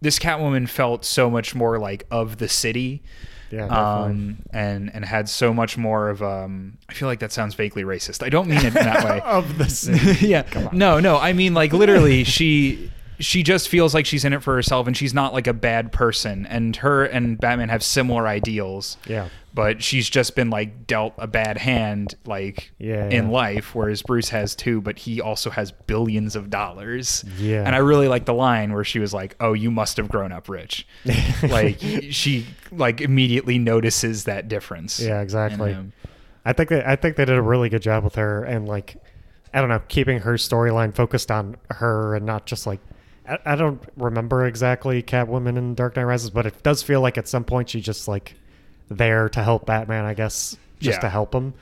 this Catwoman felt so much more like of the city Yeah, um and and had so much more of um I feel like that sounds vaguely racist. I don't mean it in that way. of the city. yeah. No, no. I mean, like literally, she she just feels like she's in it for herself, and she's not like a bad person. And her and Batman have similar ideals. Yeah. But she's just been like dealt a bad hand, like Yeah, in yeah. life, whereas Bruce has too, but he also has billions of dollars. Yeah. And I really like the line where she was like, "Oh, you must have grown up rich." like she like immediately notices that difference. Yeah, exactly. Um, I think they, I think they did a really good job with her and like I don't know, keeping her storyline focused on her and not just like I, I don't remember exactly Catwoman in Dark Knight Rises, but it does feel like at some point she just like there to help Batman, I guess, just Yeah. to help him.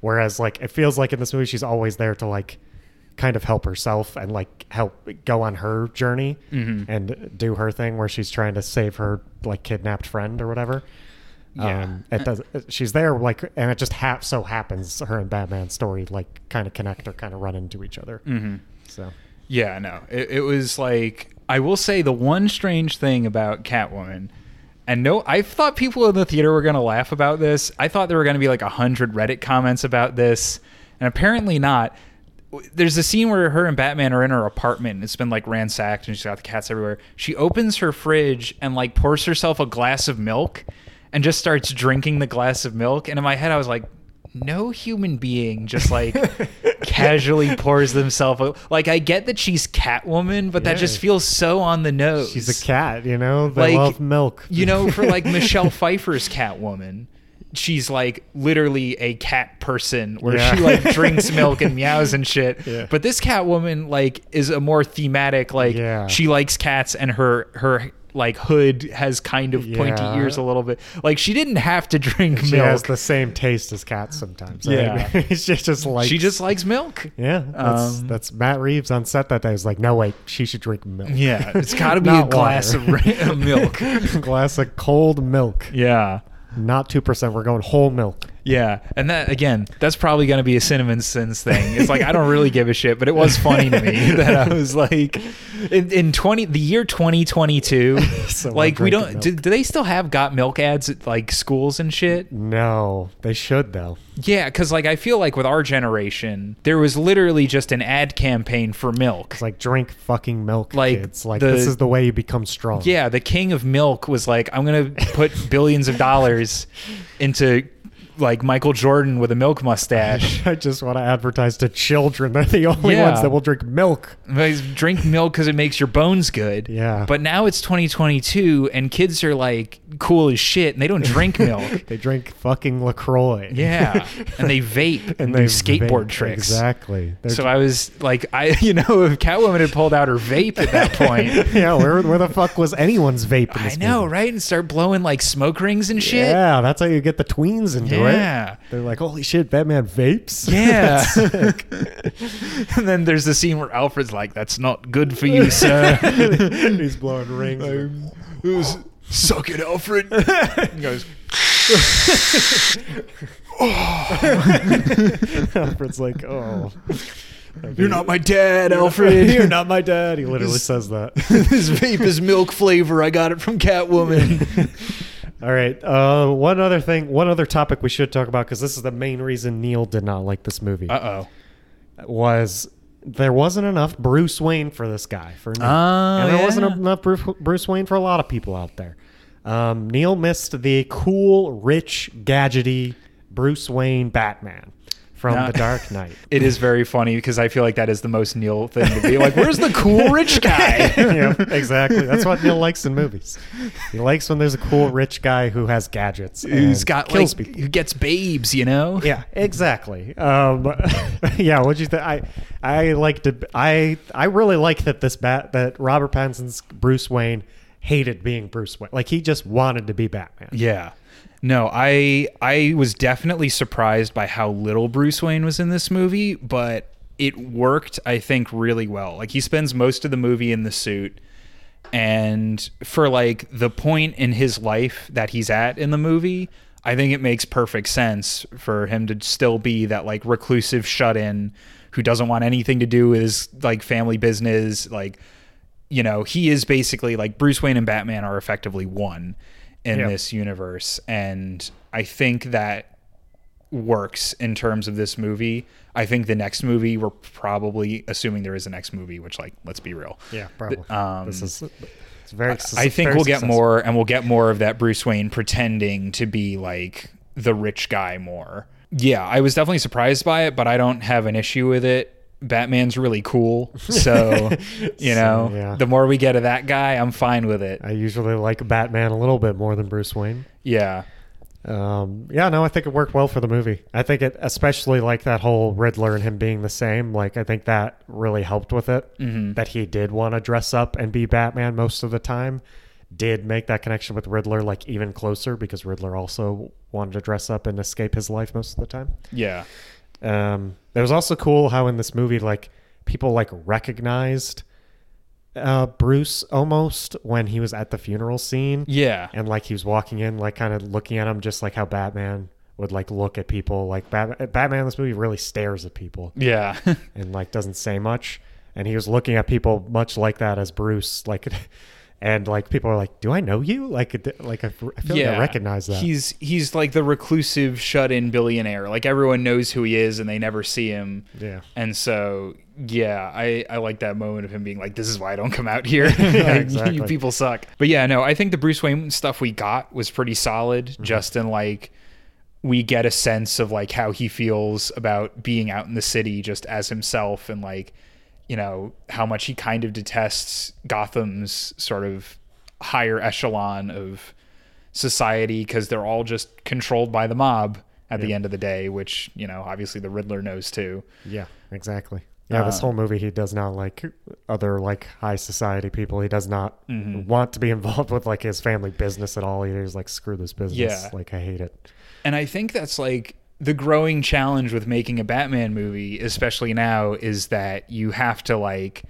Whereas like it feels like in this movie she's always there to like kind of help herself and like help go on her journey Mm-hmm. and do her thing where she's trying to save her like kidnapped friend or whatever. Yeah. Um, it does. She's there, like, and it just hap- so happens her and Batman's story like kind of connect or kind of run into each other. Mm-hmm. So Yeah, no. It, it was like I will say the one strange thing about Catwoman, and no, I thought people in the theater were gonna laugh about this. I thought there were gonna be like a hundred Reddit comments about this, and apparently not. There's a scene where her and Batman are in her apartment. And it's been like ransacked, and she's got the cats everywhere. She opens her fridge and like pours herself a glass of milk, and just starts drinking the glass of milk. And in my head, I was like, no human being just like casually pours themselves like I get that she's Catwoman, but that just feels so on the nose. she's a cat, you know. They Like, love milk. You know, for like Michelle Pfeiffer's Catwoman, she's like literally a cat person where Yeah. she like drinks milk and meows and shit. Yeah. But this Catwoman like is a more thematic like Yeah. she likes cats and her her like hood has kind of pointy Yeah. ears a little bit. Like she didn't have to drink she milk. has the same taste as cats sometimes. Yeah. she just like she just likes milk. yeah. That's, Um, that's Matt Reeves on set that day was like, no wait, she should drink milk. Yeah, it's got to be a glass of of milk. glass of cold milk, Yeah. not two percent. We're going whole milk. Yeah, and that again, that's probably going to be a CinemaSins thing. It's like I don't really give a shit, but it was funny to me that I was like, in, in twenty the year twenty twenty two, like we don't do, do they still have got milk ads at like schools and shit? No, they should though. Yeah, because like I feel like with our generation, there was literally just an ad campaign for milk. It's like drink fucking milk, Like, kids. Like the- this is the way you become strong. Yeah, the king of milk was like, I'm gonna put billions of dollars into like Michael Jordan with a milk mustache. I just want to advertise to children. They're the only Yeah. ones that will drink milk. Drink milk because it makes your bones good. Yeah. But now it's 2022 and kids are like cool as shit and they don't drink milk. They drink fucking LaCroix. yeah. And they vape and, And do they skateboard vape. tricks. Exactly. They're So I was like, I, you know, if Catwoman had pulled out her vape at that point, yeah, where, where the fuck was anyone's vape in I know, movie? right? And start blowing like smoke rings and shit. Yeah, that's how you get the tweens into Yeah. It. They're like, holy shit, Batman vapes? Yeah. And then there's the scene where Alfred's like, "That's not good for you, sir." He's blowing rings. Suck it, Alfred. he goes, oh. Alfred's like, oh. "You're not my dad, Alfred. You're not my dad. He literally says that. this vape is milk flavor. I got it from Catwoman." All right. Uh, one other thing, one other topic we should talk about because this is the main reason Neil did not like this movie Uh oh. was there wasn't enough Bruce Wayne for this guy for Neil, Oh, and there yeah. wasn't enough Bruce, Bruce Wayne for a lot of people out there. Um, Neil missed the cool, rich, gadgety Bruce Wayne Batman from No. The Dark Knight. It is very funny because I feel like that is the most Neil thing to be like. Where's the cool rich guy? yeah, exactly. That's what Neil likes in movies. He likes when there's a cool, rich guy who has gadgets. Who's got kills like people. who gets babes? You know? Yeah, exactly. Um, yeah, what'd you think? I I like to I I really like that this bat that Robert Pattinson's Bruce Wayne hated being Bruce Wayne. Like he just wanted to be Batman. Yeah. No, I I was definitely surprised by how little Bruce Wayne was in this movie, but it worked I think really well. Like he spends most of the movie in the suit and for like the point in his life that he's at in the movie, I think it makes perfect sense for him to still be that like reclusive shut-in who doesn't want anything to do with his like family business, like you know, he is basically like Bruce Wayne and Batman are effectively one in Yeah. this universe. And I think that works in terms of this movie. I think the next movie, we're probably assuming there is a next movie, which, like, let's be real. Yeah, probably. Um, this is it's very. I think very we'll get more, and we'll get more of that Bruce Wayne pretending to be like the rich guy more. Yeah, I was definitely surprised by it, but I don't have an issue with it. Batman's really cool, so you know, So, yeah. the more we get of that guy, I'm fine with it. I usually like Batman a little bit more than Bruce Wayne. Yeah, Um, yeah, no, I think it worked well for the movie. I think it, especially like that whole Riddler and him being the same. Like, I think that really helped with it. Mhm. That he did want to dress up and be Batman most of the time. Did make that connection with Riddler like even closer because Riddler also wanted to dress up and escape his life most of the time. yeah, Um, it was also cool how in this movie, like people like recognized uh, Bruce almost when he was at the funeral scene yeah, and like he was walking in, like kind of looking at him, just like how Batman would like look at people. Like Bat- Batman in this movie really stares at people yeah, and like doesn't say much. And he was looking at people much like that as Bruce, like, and like people are like, "Do I know you?" Like, like I feel like I recognize that. He's he's like the reclusive, shut-in billionaire. Like everyone knows who he is, and they never see him. yeah, And so, yeah, I, I like that moment of him being like, "This is why I don't come out here. Like, exactly. You people suck." But yeah, no, I think the Bruce Wayne stuff we got was pretty solid. Mm-hmm. Just in like, we get a sense of like how he feels about being out in the city just as himself, and like, you know, how much he kind of detests Gotham's sort of higher echelon of society because they're all just controlled by the mob at the end of the day, which you know, obviously the Riddler knows too. yeah, exactly. Yeah, this Uh, whole movie, he does not like other like high society people. He does not Mhm. want to be involved with like his family business at all. He's like, screw this business. Yeah. Like I hate it. And I think that's like the growing challenge with making a Batman movie, especially now, is that you have to like.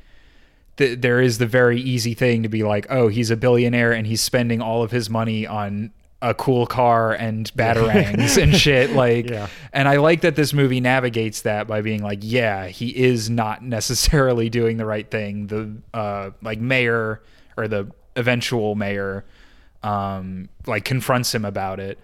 Th- there is the very easy thing to be like, oh, he's a billionaire and he's spending all of his money on a cool car and batarangs and shit. Like, Yeah. and I like that this movie navigates that by being like, yeah, he is not necessarily doing the right thing. The uh, like mayor or the eventual mayor um, like confronts him about it,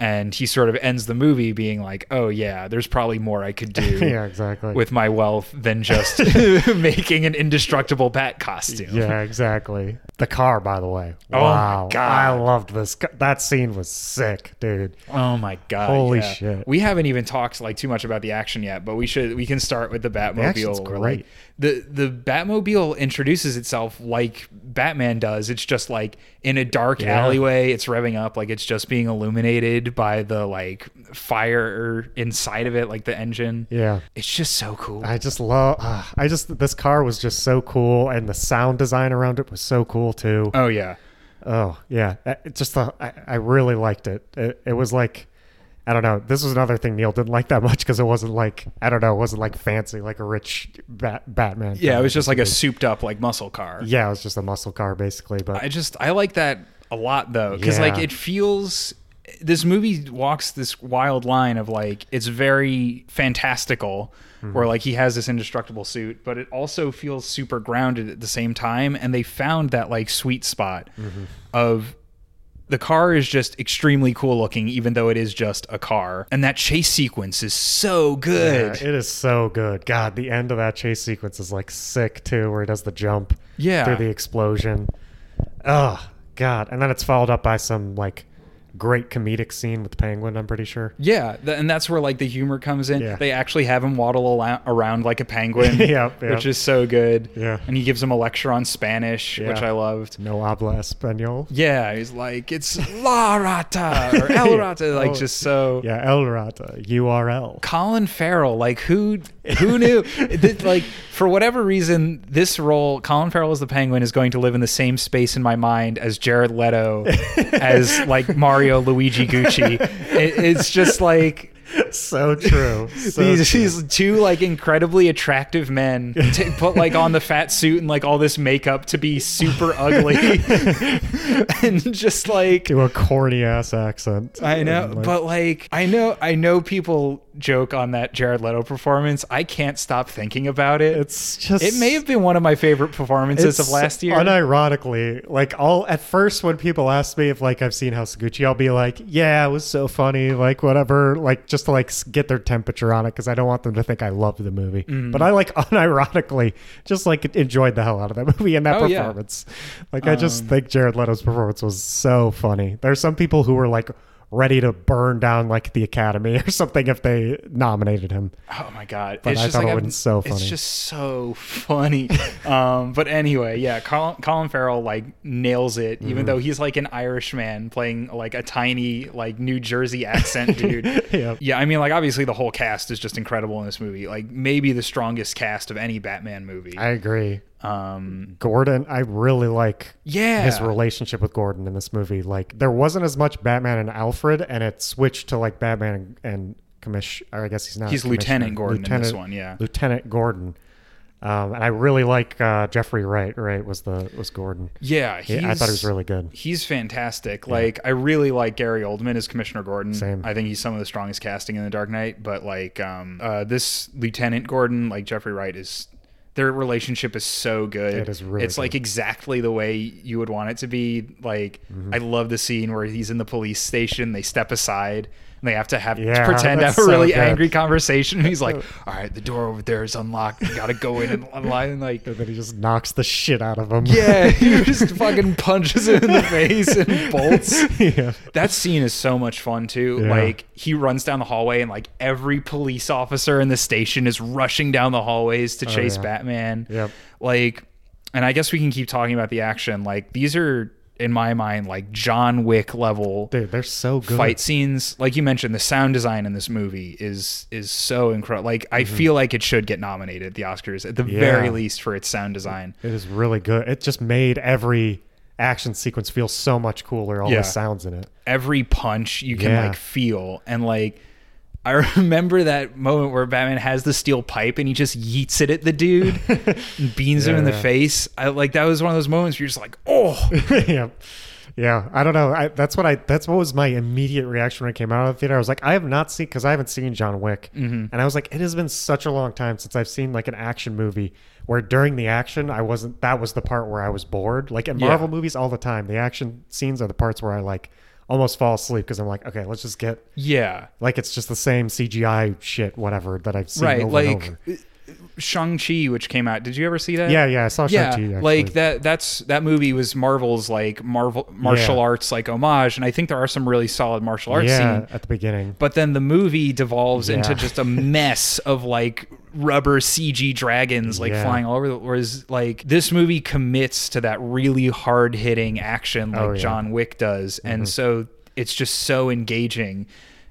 and he sort of ends the movie being like, "Oh yeah, there's probably more I could do yeah, exactly. with my wealth than just making an indestructible bat costume." yeah, exactly. The car, by the way. Oh my wow. God. I loved this. That scene was sick, dude. Oh my god! Holy yeah. shit. We haven't even talked like too much about the action yet, but we should. We can start with the Batmobile. action's great. Like, the the Batmobile introduces itself like Batman does. It's just like in a dark Yeah. alleyway. It's revving up like it's just being illuminated by the like fire inside of it, like the engine. Yeah. It's just so cool. I just love. Uh, I just this car was just so cool, and the sound design around it was so cool too. oh yeah. Oh yeah, Uh, it just the I, I really liked it. it. It was like I don't know. This was another thing Neil didn't like that much because it wasn't like I don't know. It wasn't like fancy like a rich bat, Batman. Yeah, it was just like a souped up like muscle car. yeah, it was just a muscle car basically. But I just I like that a lot though because like it feels this movie walks this wild line of like it's very fantastical Mm-hmm. where like he has this indestructible suit but it also feels super grounded at the same time and they found that like sweet spot Mm-hmm. of the car is just extremely cool looking even though it is just a car and that chase sequence is so yeah, good it is so good. God, the end of that chase sequence is like sick too, where he does the jump Yeah. through the explosion. Oh God, and then it's followed up by some like great comedic scene with the Penguin. I'm pretty sure. Yeah, th- and that's where like the humor comes in. Yeah. They actually have him waddle ala- around like a penguin, Yep, yep. which is so good. Yeah. and he gives him a lecture on Spanish, which I loved. No habla español. Yeah, he's like it's La Rata or El Yeah. Rata, like Oh, just so. Yeah, El Rata, URL. Colin Farrell, like who who knew? Th- like for whatever reason, this role, Colin Farrell as the Penguin, is going to live in the same space in my mind as Jared Leto as like Mario Luigi Gucci. It, it's just like so true. So these, true. these two like incredibly attractive men t- put like on the fat suit and like all this makeup to be super ugly and just like do a corny ass accent. I know, And, like, but like I know I know people joke on that Jared Leto performance. I can't stop thinking about it. it's just it may have been one of my favorite performances of last year. Unironically, like all at first when people ask me if like I've seen House of Gucci, I'll be like, yeah, it was so funny, like whatever, like just to like get their temperature on it because I don't want them to think I loved the movie. Mm-hmm. But I like unironically just like enjoyed the hell out of that movie and that Oh, yeah. performance. Like I just Um, think Jared Leto's performance was so funny. There are some people who were like ready to burn down like the Academy or something if they nominated him. Oh my god! But it's I just thought like it was so funny. It's just so funny. um, but anyway, yeah, Colin, Colin Farrell like nails it, Mm-hmm. even though he's like an Irishman playing like a tiny like New Jersey accent dude. Yeah. Yeah, I mean, like obviously the whole cast is just incredible in this movie. Like maybe the strongest cast of any Batman movie. I agree. Um, Gordon, I really like yeah, his relationship with Gordon in this movie. Like there wasn't as much Batman and Alfred, and it switched to like Batman and, and. Or I guess he's not. He's. Lieutenant Gordon in this one, yeah. Lieutenant Gordon. Um, and I really like uh, Jeffrey Wright. Right, was the was Gordon. yeah. Yeah, I thought he was really good. He's fantastic. Like I really like Gary Oldman as Commissioner Gordon. Same. I think he's some of the strongest casting in The Dark Knight. But like um, uh, this Lieutenant Gordon, like Jeffrey Wright, is their relationship is so good. It is really It's like exactly the way you would want it to be. Like Mm-hmm. I love the scene where he's in the police station. They step aside. And they have to have Yeah, pretend to have a so really good. angry conversation. And he's like, "All right, the door over there is unlocked. You gotta go in and unlock." And like, And then he just knocks the shit out of him. yeah, he just fucking punches him in the face and bolts. yeah. That scene is so much fun too. Yeah. Like he runs down the hallway and like every police officer in the station is rushing down the hallways to oh, chase Oh, yeah. Batman. Yep. Like and I guess we can keep talking about the action. Like these are in my mind like John Wick level Dude, they're so good. fight scenes. Like you mentioned the sound design in this movie is is so incredible. Like I Mm-hmm. feel like it should get nominated at the Oscars at the Yeah. very least for its sound design. It is really good. It just made every action sequence feel so much cooler. All Yeah. the sounds in it. every punch you can Yeah. like feel and like I remember that moment where Batman has the steel pipe and he just yeets it at the dude and beans him in the Yeah. face. I like that was one of those moments where you're just like, oh, yeah. Yeah, I don't know. I, that's what I. That's what was my immediate reaction when I came out of the theater. I was like, I have not seen because I haven't seen John Wick, Mm-hmm. and I was like, it has been such a long time since I've seen like an action movie where during the action I wasn't. That was the part where I was bored. Like in Yeah. Marvel movies, all the time, the action scenes are the parts where I like almost fall asleep because I'm like, okay, let's just get Yeah. like it's just the same CGI shit, whatever that I've seen right. over and over. Shang Chi, which came out. Did you ever see that? Yeah, yeah, I saw yeah, Shang-Chi. Actually. like that. That's that movie was Marvel's like Marvel martial Yeah. arts like homage, and I think there are some really solid martial arts yeah, scenes. at the beginning. But then the movie devolves into just a mess of like rubber CG dragons like Yeah. flying all over. The, whereas like this movie commits to that really hard hitting action like Oh, yeah. Mm-hmm. John Wick does, and so it's just so engaging.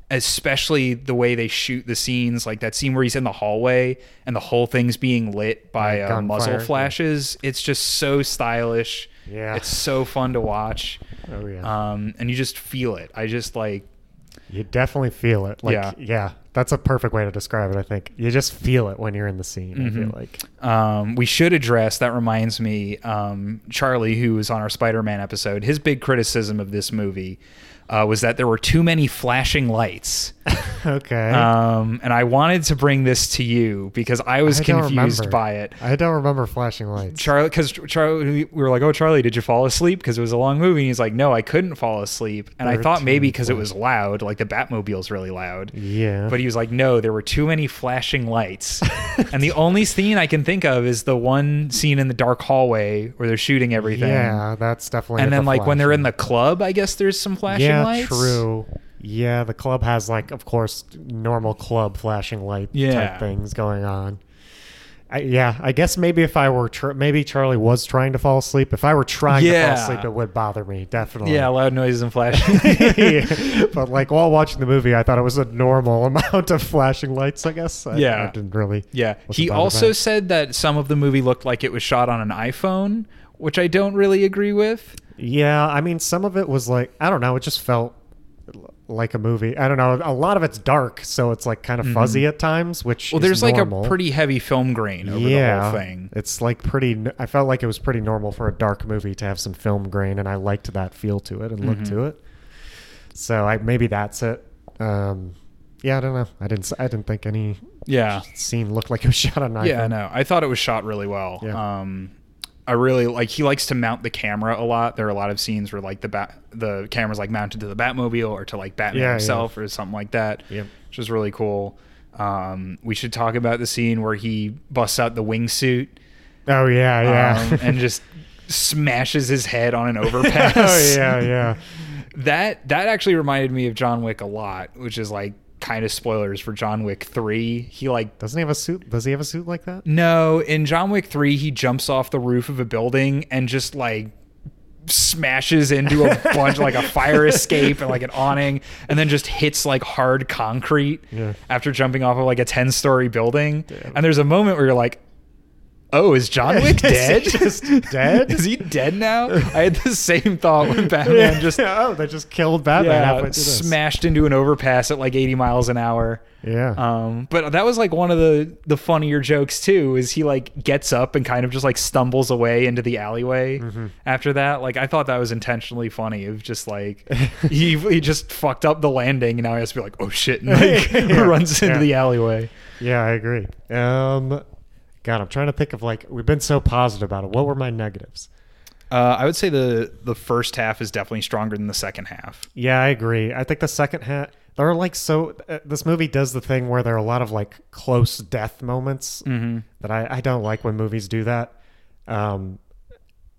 Especially the way they shoot the scenes, like that scene where he's in the hallway and the whole thing's being lit by uh, muzzle yeah. flashes. It's just so stylish. Yeah. it's so fun to watch, Oh yeah, um, and you just feel it. I just like you definitely feel it. Like Yeah. yeah. that's a perfect way to describe it. I think you just feel it when you're in the scene. I Mm-hmm. feel like um, we should address that reminds me um, charlie who was on our spider-man episode his big criticism of this movie uh, was that there were too many flashing lights okay. um, and i wanted to bring this to you because i was I confused by it I don't remember flashing lights. Charlie, because Charlie, we were like, "Oh, Charlie, did you fall asleep?" Because it was a long movie. And he's like, "No, I couldn't fall asleep." And I There thought maybe because it was loud, like the Batmobile's really loud. yeah, But he was like, no, there were too many flashing lights. and the only scene I can think of is the one scene in the dark hallway where they're shooting everything. yeah, that's definitely. And the then, like, when they're in the club, I guess there's some flashing yeah, lights. true. Yeah, the club has like, of course, normal club flashing light Yeah. type things going on. I, yeah, I guess maybe if I were tr- maybe Charlie was trying to fall asleep. If I were trying to fall asleep, it would bother me definitely. Yeah, loud noises and flashing. Yeah. but like while watching the movie, I thought it was a normal amount of flashing lights. I guess. I, Yeah. I didn't really. yeah. He also said that some of the movie looked like it was shot on an iPhone, which I don't really agree with. Yeah, I mean, some of it was like I don't know. It just felt like a movie. I don't know. A lot of it's dark, so it's like kind of fuzzy at times. Which Mm-hmm. Well, there's like a pretty heavy film grain over yeah, the whole thing. It's like pretty. I felt like it was pretty normal for a dark movie to have some film grain, and I liked that feel to it and look Mm-hmm. to it. So I maybe that's it. Um, yeah, I don't know. I didn't. I didn't think any Yeah. scene looked like it was shot on Yeah, I know. I thought it was shot really well. Yeah. Um, I really like he likes to mount the camera a lot. There are a lot of scenes where like the bat the camera's like mounted to the Batmobile or to like Batman Yeah, yeah. himself or something like that. Yep. Which is really cool. Um, we should talk about the scene where he busts out the wingsuit Oh yeah, yeah. um, and just smashes his head on an overpass. oh yeah, yeah. That that actually reminded me of John Wick a lot, which is like kind of spoilers for John Wick 3. He like Doesn't he have a suit? Does he have a suit like that? No, in John Wick 3, he jumps off the roof of a building and just like smashes into a bunch like a fire escape and like an awning and then just hits like hard concrete Yeah. after jumping off of like a 10 story building. And there's a moment where you're like, Oh, is John Wick dead? Just dead? is he dead now? I had the same thought when Batman just oh, they just killed Batman yeah, halfway through this. smashed into an overpass at like 80 miles an hour. Yeah. Um, but that was like one of the the funnier jokes too. Is he like gets up and kind of just like stumbles away into the alleyway Mm-hmm. after that? Like I thought that was intentionally funny. Was just like he he just fucked up the landing and now he has to be like oh shit and like Yeah. runs into Yeah. the alleyway. yeah, I agree. Um, God, I'm trying to think of like we've been so positive about it. What were my negatives? Uh, I would say the the first half is definitely stronger than the second half. Yeah, I agree. I think the second half there are like so uh, this movie does the thing where there are a lot of like close death moments Mm-hmm. that I, I don't like when movies do that. Um,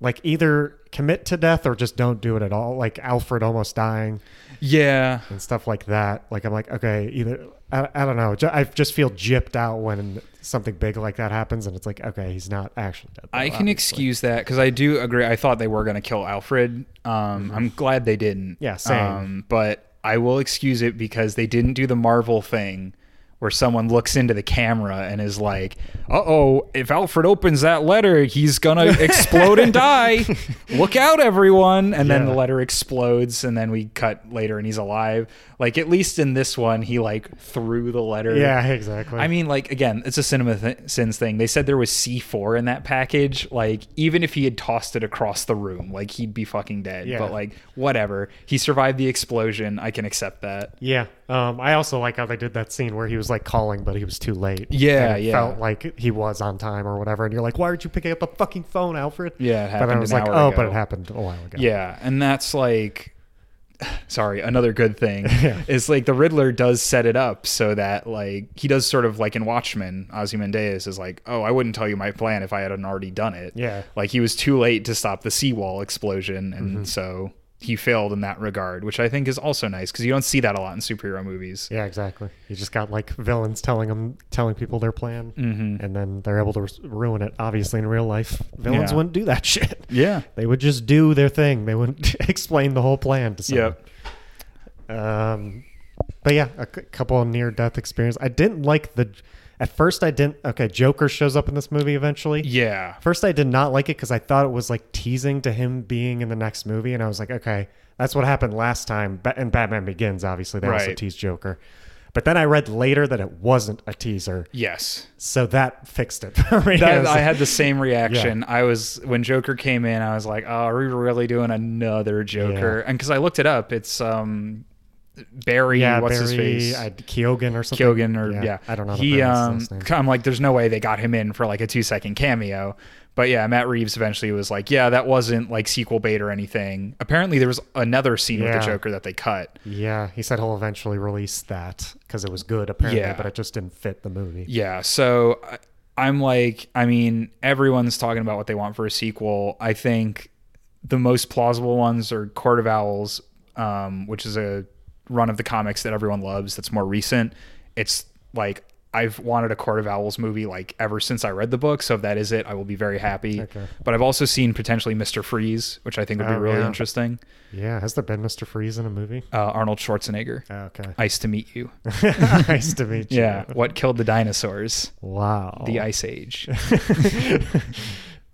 like either commit to death or just don't do it at all. Like Alfred almost dying Yeah, and stuff like that. Like I'm like okay, either I, I don't know. I just feel gypped out when something big like that happens, and it's like okay, he's not actually dead. though, I can obviously. excuse that because I do agree. I thought they were going to kill Alfred. Um, I'm glad they didn't. Mm-hmm. Yeah, same. Um, but I will excuse it because they didn't do the Marvel thing where someone looks into the camera and is like, "Uh oh, if Alfred opens that letter, he's gonna explode and die. Look out, everyone!" And then the letter explodes, and then we cut later, and he's alive. Like at least in this one, he like threw the letter. Yeah, exactly. I mean, like again, it's a cinema th- sins thing. They said there was C four in that package. Like even if he had tossed it across the room, like he'd be fucking dead. Yeah. But like whatever, he survived the explosion. I can accept that. Yeah. Um, I also like how they did that scene where he was like calling, but he was too late. Yeah, yeah. Felt like he was on time or whatever, and you're like, "Why aren't you picking up the fucking phone, Alfred?" Yeah, it but I was like, "Oh, ago. but it happened a while ago." Yeah, and that's like sorry, another good thing is like the Riddler does set it up so that like he does sort of like in Watchmen, Ozymandias is like, oh, I wouldn't tell you my plan if I hadn't already done it. Yeah. like he was too late to stop the seawall explosion, and Mm-hmm. so he failed in that regard, which I think is also nice because you don't see that a lot in superhero movies. Yeah, exactly. You just got like villains telling them, telling people their plan, Mm-hmm. and then they're able to ruin it. Obviously, in real life, villains Yeah. wouldn't do that shit. Yeah. They would just do their thing. They wouldn't explain the whole plan to someone. Yep. Um, but yeah, a c- couple of near death experience. I didn't like the. At first, I didn't. Okay, Joker shows up in this movie eventually. Yeah. First, I did not like it because I thought it was like teasing to him being in the next movie, and I was like, okay, that's what happened last time. In Batman Begins, obviously, they also Right. teased Joker. But then I read later that it wasn't a teaser, Yes. so that fixed it for me. That, I had the same reaction. I was when Joker came in. I was like, "Oh, are we really doing another Joker?" And because I looked it up, it's um Barry. yeah, what's Barry, his face? I, Keoghan or something. Kyogen or yeah. I don't know. He um, his last name. I'm like, there's no way they got him in for like a two second cameo. But yeah, Matt Reeves eventually was like, yeah, that wasn't like sequel bait or anything. Apparently, there was another scene with the Joker that they cut. Yeah, he said he'll eventually release that because it was good, apparently, Yeah. but it just didn't fit the movie. Yeah, so I'm like, I mean, everyone's talking about what they want for a sequel. I think the most plausible ones are Court of Owls, um, which is a run of the comics that everyone loves. That's more recent. It's like I've wanted a Court of Owls movie like ever since I read the book. So if that is it, I will be very happy. Okay. But I've also seen potentially Mister Freeze, which I think would be Oh, really yeah. interesting. Yeah, has there been Mr. Freeze in a movie? Uh, Arnold Schwarzenegger. Oh, okay. Nice to meet you. nice to meet you. Yeah. What killed the dinosaurs? Wow. The Ice Age.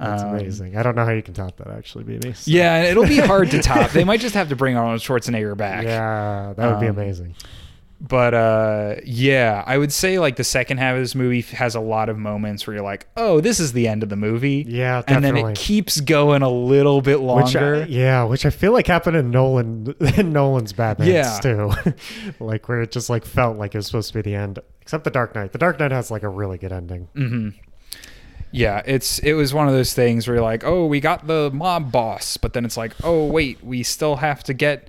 That's Um, amazing. I don't know how you can top that, actually, BB. So- Yeah, it'll be hard to top. They might just have to bring Arnold Schwarzenegger back. Yeah, that would be Um, amazing. But uh, yeah, I would say like the second half of this movie has a lot of moments where you're like, oh, this is the end of the movie. Yeah, And then it keeps going a little bit Which I, longer. yeah, which I feel like happened in Nolan in Nolan's Batman Yeah. too. like where it just like felt like it was supposed to be the end. Except the Dark Knight. The Dark Knight has like a really good ending. hmm Yeah, it's it was one of those things where you're like, oh, we got the mob boss, but then it's like, oh wait, we still have to get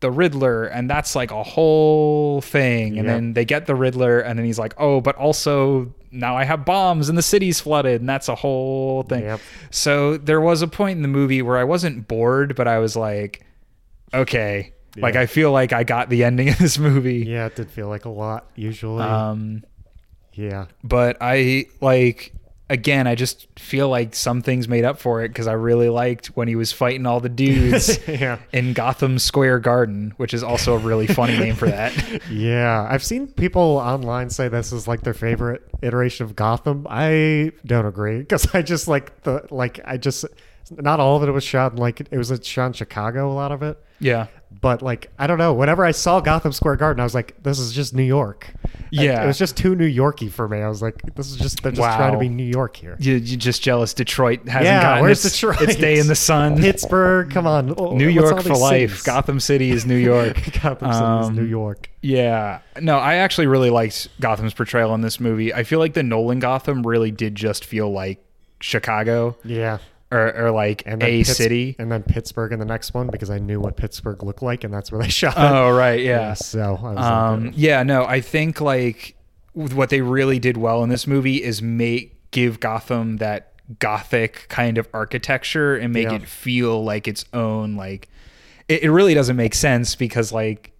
the Riddler, and that's like a whole thing. And Yep. then they get the Riddler, and then he's like, oh, but also now I have bombs and the city's flooded, and that's a whole thing. Yep. So there was a point in the movie where I wasn't bored, but I was like, okay, like I feel like I got the ending of this movie. Yeah, it did feel like a lot usually. Um, yeah. but I like again, I just feel like some things made up for it because I really liked when he was fighting all the dudes yeah. in Gotham Square Garden, which is also a really funny name for that. Yeah, I've seen people online say this is like their favorite iteration of Gotham. I don't agree because I just like the like I just not all of it was shot in like it was shot in Chicago. A lot of it, Yeah. But like I don't know. Whenever I saw Gotham Square Garden, I was like, this is just New York. I- Yeah. it was just too New Yorky for me. I was like, this is just they're just trying to be New York here. You, you're just jealous Detroit hasn't Yeah, gotten where's its, Detroit? its day in the sun. Pittsburgh, come on, Oh, New York for life. cities? Gotham City is New York. Gotham City is Um, New York. Yeah. No, I actually really liked Gotham's portrayal in this movie. I feel like the Nolan Gotham really did just feel like Chicago Yeah. Or, or like And then a Pitts- city. and then Pittsburgh in the next one because I knew what Pittsburgh looked like, and that's where they shot. it. Oh, right. Yeah. so I was Um, like, yeah, no, I think like what they really did well in this movie is make give Gotham that gothic kind of architecture and make Yeah. it feel like its own like it, it really doesn't make sense because like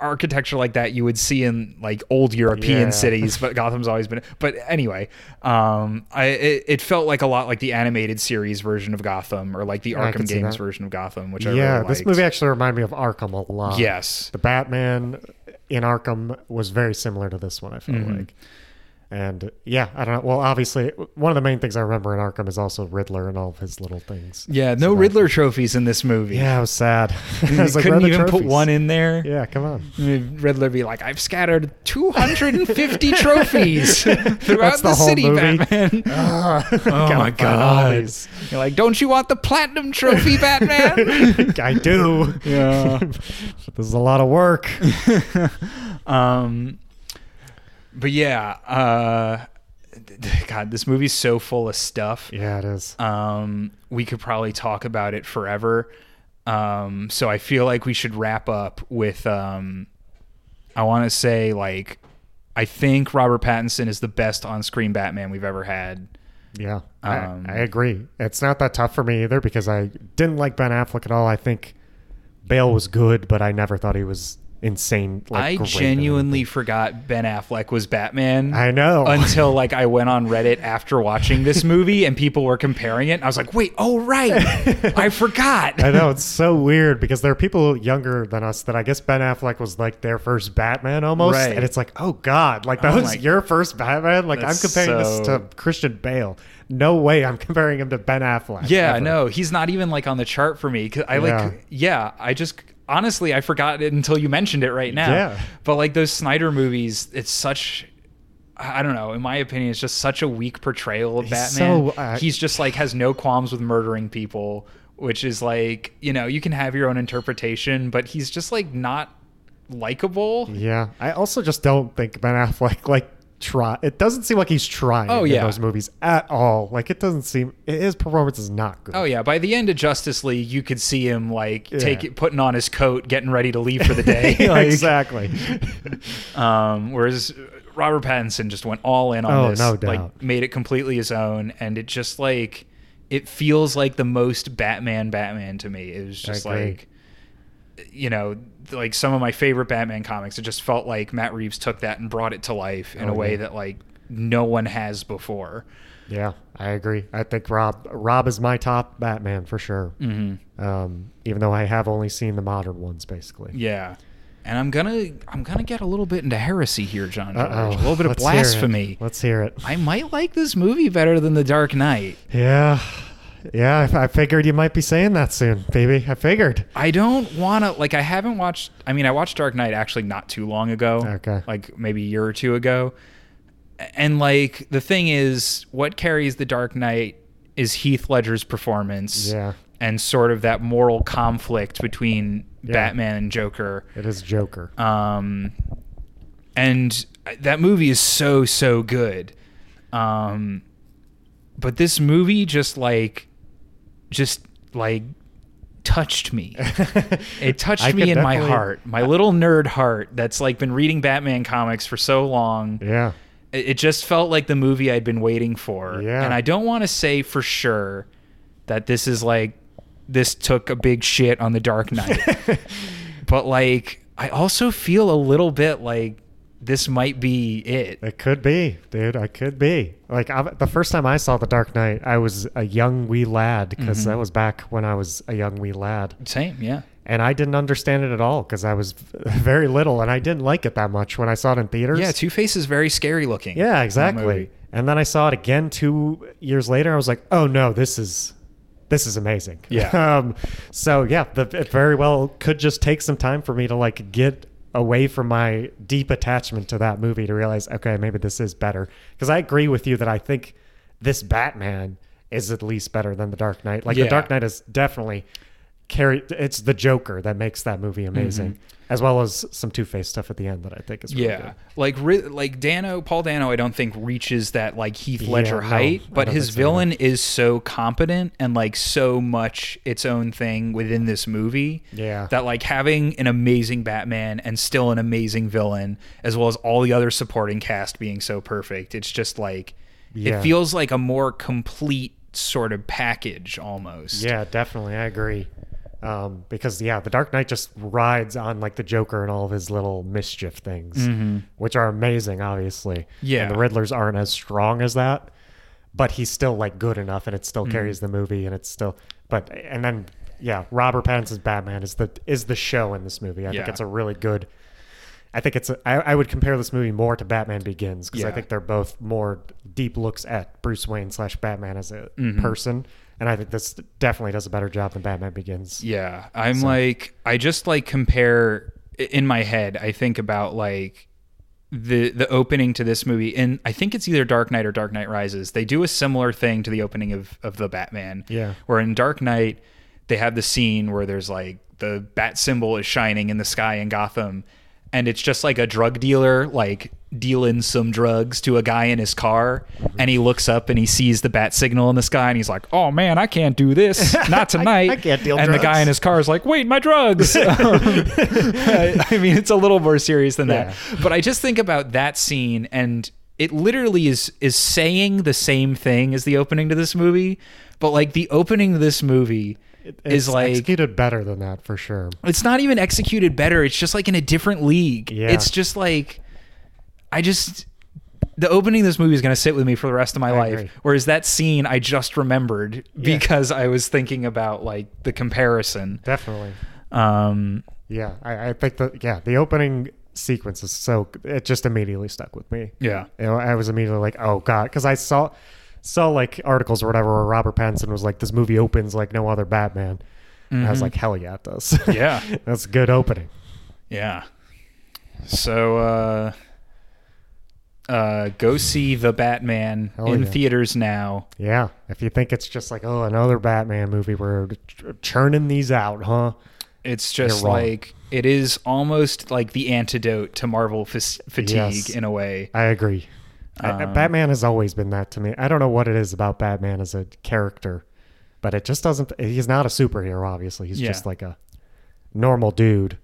architecture like that you would see in like old European Yeah. cities but Gotham's always been but anyway um I it, it felt like a lot like the animated series version of Gotham or like the Arkham games version of Gotham which I yeah, really this movie actually reminded me of Arkham a lot. yes the Batman in Arkham was very similar to this one. I felt Mhm. like, and yeah, I don't know. Well, obviously, one of the main things I remember in Arkham is also Riddler and all of his little things. yeah no So Riddler trophies in this movie Yeah, I was sad. I was like, couldn't "Where are even put one in there. Yeah, come on. Riddler be like, I've scattered 250 trophies throughout That's the, city, movie? Batman. oh Oh my god! You're like, don't you want the platinum trophy, Batman? I do. yeah. this is a lot of work. Um. But yeah. Uh. God, this movie's so full of stuff. Yeah, it is. Um. We could probably talk about it forever. Um, so I feel like we should wrap up with um, I want to say like I think Robert Pattinson is the best on-screen Batman we've ever had. Yeah, Um, I, I agree. It's not that tough for me either because I didn't like Ben Affleck at all. I think Bale was good, but I never thought he was insane. Like, I genuinely forgot Ben Affleck was Batman. I know. until like I went on Reddit after watching this movie and people were comparing it. I was like, wait, oh right, I forgot. I know it's so weird because there are people younger than us that I guess Ben Affleck was like their first Batman almost, Right. and it's like, oh god, like that Oh was your first Batman. Like I'm comparing this to Christian Bale. No way, I'm comparing him to Ben Affleck. Yeah, ever. no, he's not even like on the chart for me. Cause I like, Yeah. yeah, I just honestly I forgot it until you mentioned it right now. Yeah. But like those Snyder movies, it's such. I don't know. In my opinion, it's just such a weak portrayal of He's Batman. so, uh, he's just like has no qualms with murdering people, which is like you know you can have your own interpretation, but he's just like not likable. Yeah, I also just don't think Ben Affleck like try. It doesn't seem like he's trying. Oh, in those movies at all. Like it doesn't seem his performance is not good. Oh yeah, by the end of Justice League, you could see him like Yeah. take it, putting on his coat, getting ready to leave for the day. Like, exactly. Um, whereas Robert Pattinson just went all in on Oh, this, no doubt. like made it completely his own, and it just like it feels like the most Batman Batman to me. It was just like you know, like some of my favorite Batman comics. It just felt like Matt Reeves took that and brought it to life in Oh, a way yeah. that like no one has before. yeah, I agree. I think Rob Rob is my top Batman for sure. Mm-hmm. Um, even though I have only seen the modern ones, basically. Yeah. And I'm gonna I'm gonna get a little bit into heresy here, John. A little bit of Let's hear blasphemy. Let's hear it. I might like this movie better than The Dark Knight. Yeah, yeah. I, I figured you might be saying that soon, baby. I figured. I don't want to like I haven't watched I mean I watched Dark Knight actually not too long ago. Okay. Like maybe a year or two ago. And like the thing is what carries The Dark Knight is Heath Ledger's performance Yeah, and sort of that moral conflict between Yeah. Batman and Joker. it is Joker. Um and that movie is so so good. Um but this movie just like just like touched me. It touched me in my heart, my little nerd heart that's like been reading Batman comics for so long. yeah, It it just felt like the movie I'd been waiting for. Yeah. And I don't want to say for sure that this is like this took a big shit on the Dark Knight. but like I also feel a little bit like this might be it. It could be, dude. I could be. Like I, the first time I saw The Dark Knight, I was a young wee lad because Mm-hmm. that was back when I was a young wee lad, Same, yeah. and I didn't understand it at all because I was very little, and I didn't like it that much when I saw it in theaters. Yeah, Two Face is very scary looking. yeah, exactly. And then I saw it again two years later. I was like, oh no, this is this is amazing. Yeah. um, so yeah, the, it very well could just take some time for me to like get away from my deep attachment to that movie to realize, okay, maybe this is better. Because I agree with you that I think this Batman is at least better than the Dark Knight. Like Yeah. the Dark Knight is definitely carry. It's the Joker that makes that movie amazing, as well as some Two Face stuff at the end that I think is really Mm-hmm. Yeah, like like Dano, Paul Dano, I don't think reaches that like Heath Ledger no, height, I but his villain is so competent and like so much its own thing within this movie. Yeah. that like having an amazing Batman and still an amazing villain, as well as all the other supporting cast being so perfect, it's just like Yeah. it feels like a more complete sort of package almost. Yeah, definitely. I agree. Um, because yeah, the Dark Knight just rides on like the Joker and all of his little mischief things, which are amazing, obviously. Mm-hmm. Yeah. and the Riddlers aren't as strong as that, but he's still like good enough, and it still Mm-hmm. carries the movie, and it's still. But and then yeah, Robert Pattinson's Batman is the is the show in this movie. I think it's a really good. I think it's. A, I, I would compare this movie more to Batman Begins because I think they're both more deep looks at Bruce Wayne slash Batman as a Mm-hmm. person, and I think this definitely does a better job than Batman Begins. Yeah, I'm like I just like compare in my head. I think about like the the opening to this movie, and I think it's either Dark Knight or Dark Knight Rises. They do a similar thing to the opening of of the Batman. Yeah. where in Dark Knight they have the scene where there's like the bat symbol is shining in the sky in Gotham, and it's just like a drug dealer like dealing some drugs to a guy in his car and he looks up and he sees the bat signal in the sky and he's like oh man i can't do this not tonight I can't deal and the guy in his car is like wait my drugs Um, I, I mean it's a little more serious than that Yeah. but i just think about that scene and it literally is is saying the same thing as the opening to this movie but like the opening to this movie It's is like executed better than that for sure. it's not even executed better. It's just like in a different league. Yeah. It's just like I just the opening of this movie is going to sit with me for the rest of my I life. agree. Whereas that scene I just remembered Yeah. because I was thinking about like the comparison. Definitely. Um, Yeah, I, I think that yeah, the opening sequence is so it just immediately stuck with me. yeah. You know, I was immediately like, oh god, because I saw saw like articles or whatever where Robert Pattinson was like, this movie opens like no other Batman. And I was Mhm. like, hell yeah, it does. Yeah. that's a good opening. Yeah. So uh uh go see the Batman in yeah. theaters now. Yeah, if you think it's just like oh another Batman movie, we're churning these out, huh? It's just like it is almost like the antidote to Marvel fas- fatigue Yes. in a way. I agree. I- Um, Batman has always been that to me. I don't know what it is about Batman as a character, but it just doesn't. He's not a superhero, obviously. He's Yeah. just like a normal dude,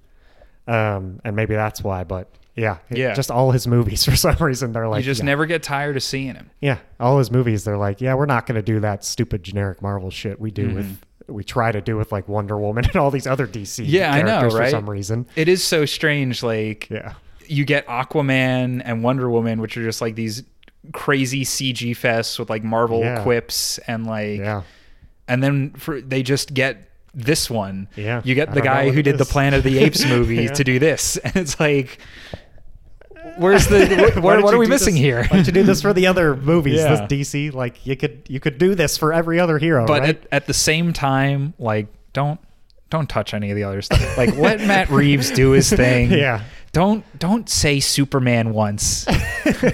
um, and maybe that's why. But yeah, Yeah. just all his movies for some reason they're like you just yeah, never get tired of seeing him. yeah, all his movies they're like yeah, we're not going to do that stupid generic Marvel shit we do with. We try to do with like Wonder Woman and all these other DC Mm-hmm. Yeah, I know, right? for some reason. It is so strange. Like Yeah, you get Aquaman and Wonder Woman, which are just like these crazy CG fests with like Marvel Yeah. quips and like, yeah, and then for they just get this one. Yeah, you get the guy who did the. Planet of the Apes movie Yeah. to do this, and it's like, where's the Why what, what are we missing this- here? Why don't you do this for the other movies? Yeah. This DC, like you could you could do this for every other hero, but right? at, at the same time, like don't don't touch any of the other stuff. Like let Matt Reeves do his thing. Yeah. Don't don't say Superman once.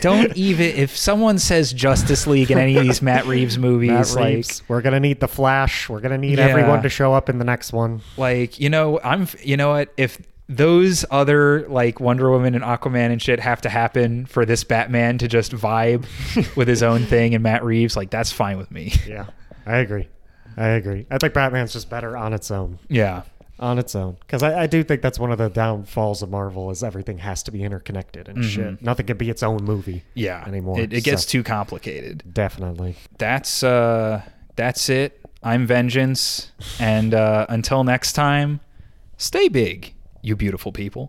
don't even if someone says Justice League in any of these Matt Reeves movies, Matt like we're gonna need the Flash. We're gonna need Yeah. everyone to show up in the next one. like you know I'm you know what if those other like Wonder Woman and Aquaman and shit have to happen for this Batman to just vibe with his own thing and Matt Reeves, like that's fine with me. Yeah, I agree. I agree. I think Batman's just better on its own. Yeah. On its own, because I, I do think that's one of the downfalls of Marvel is everything has to be interconnected and shit. Nothing can be its own movie. Mm-hmm. Yeah. Anymore, It, it gets so- too complicated. Definitely. that's uh that's it i'm vengeance and uh until next time stay big you beautiful people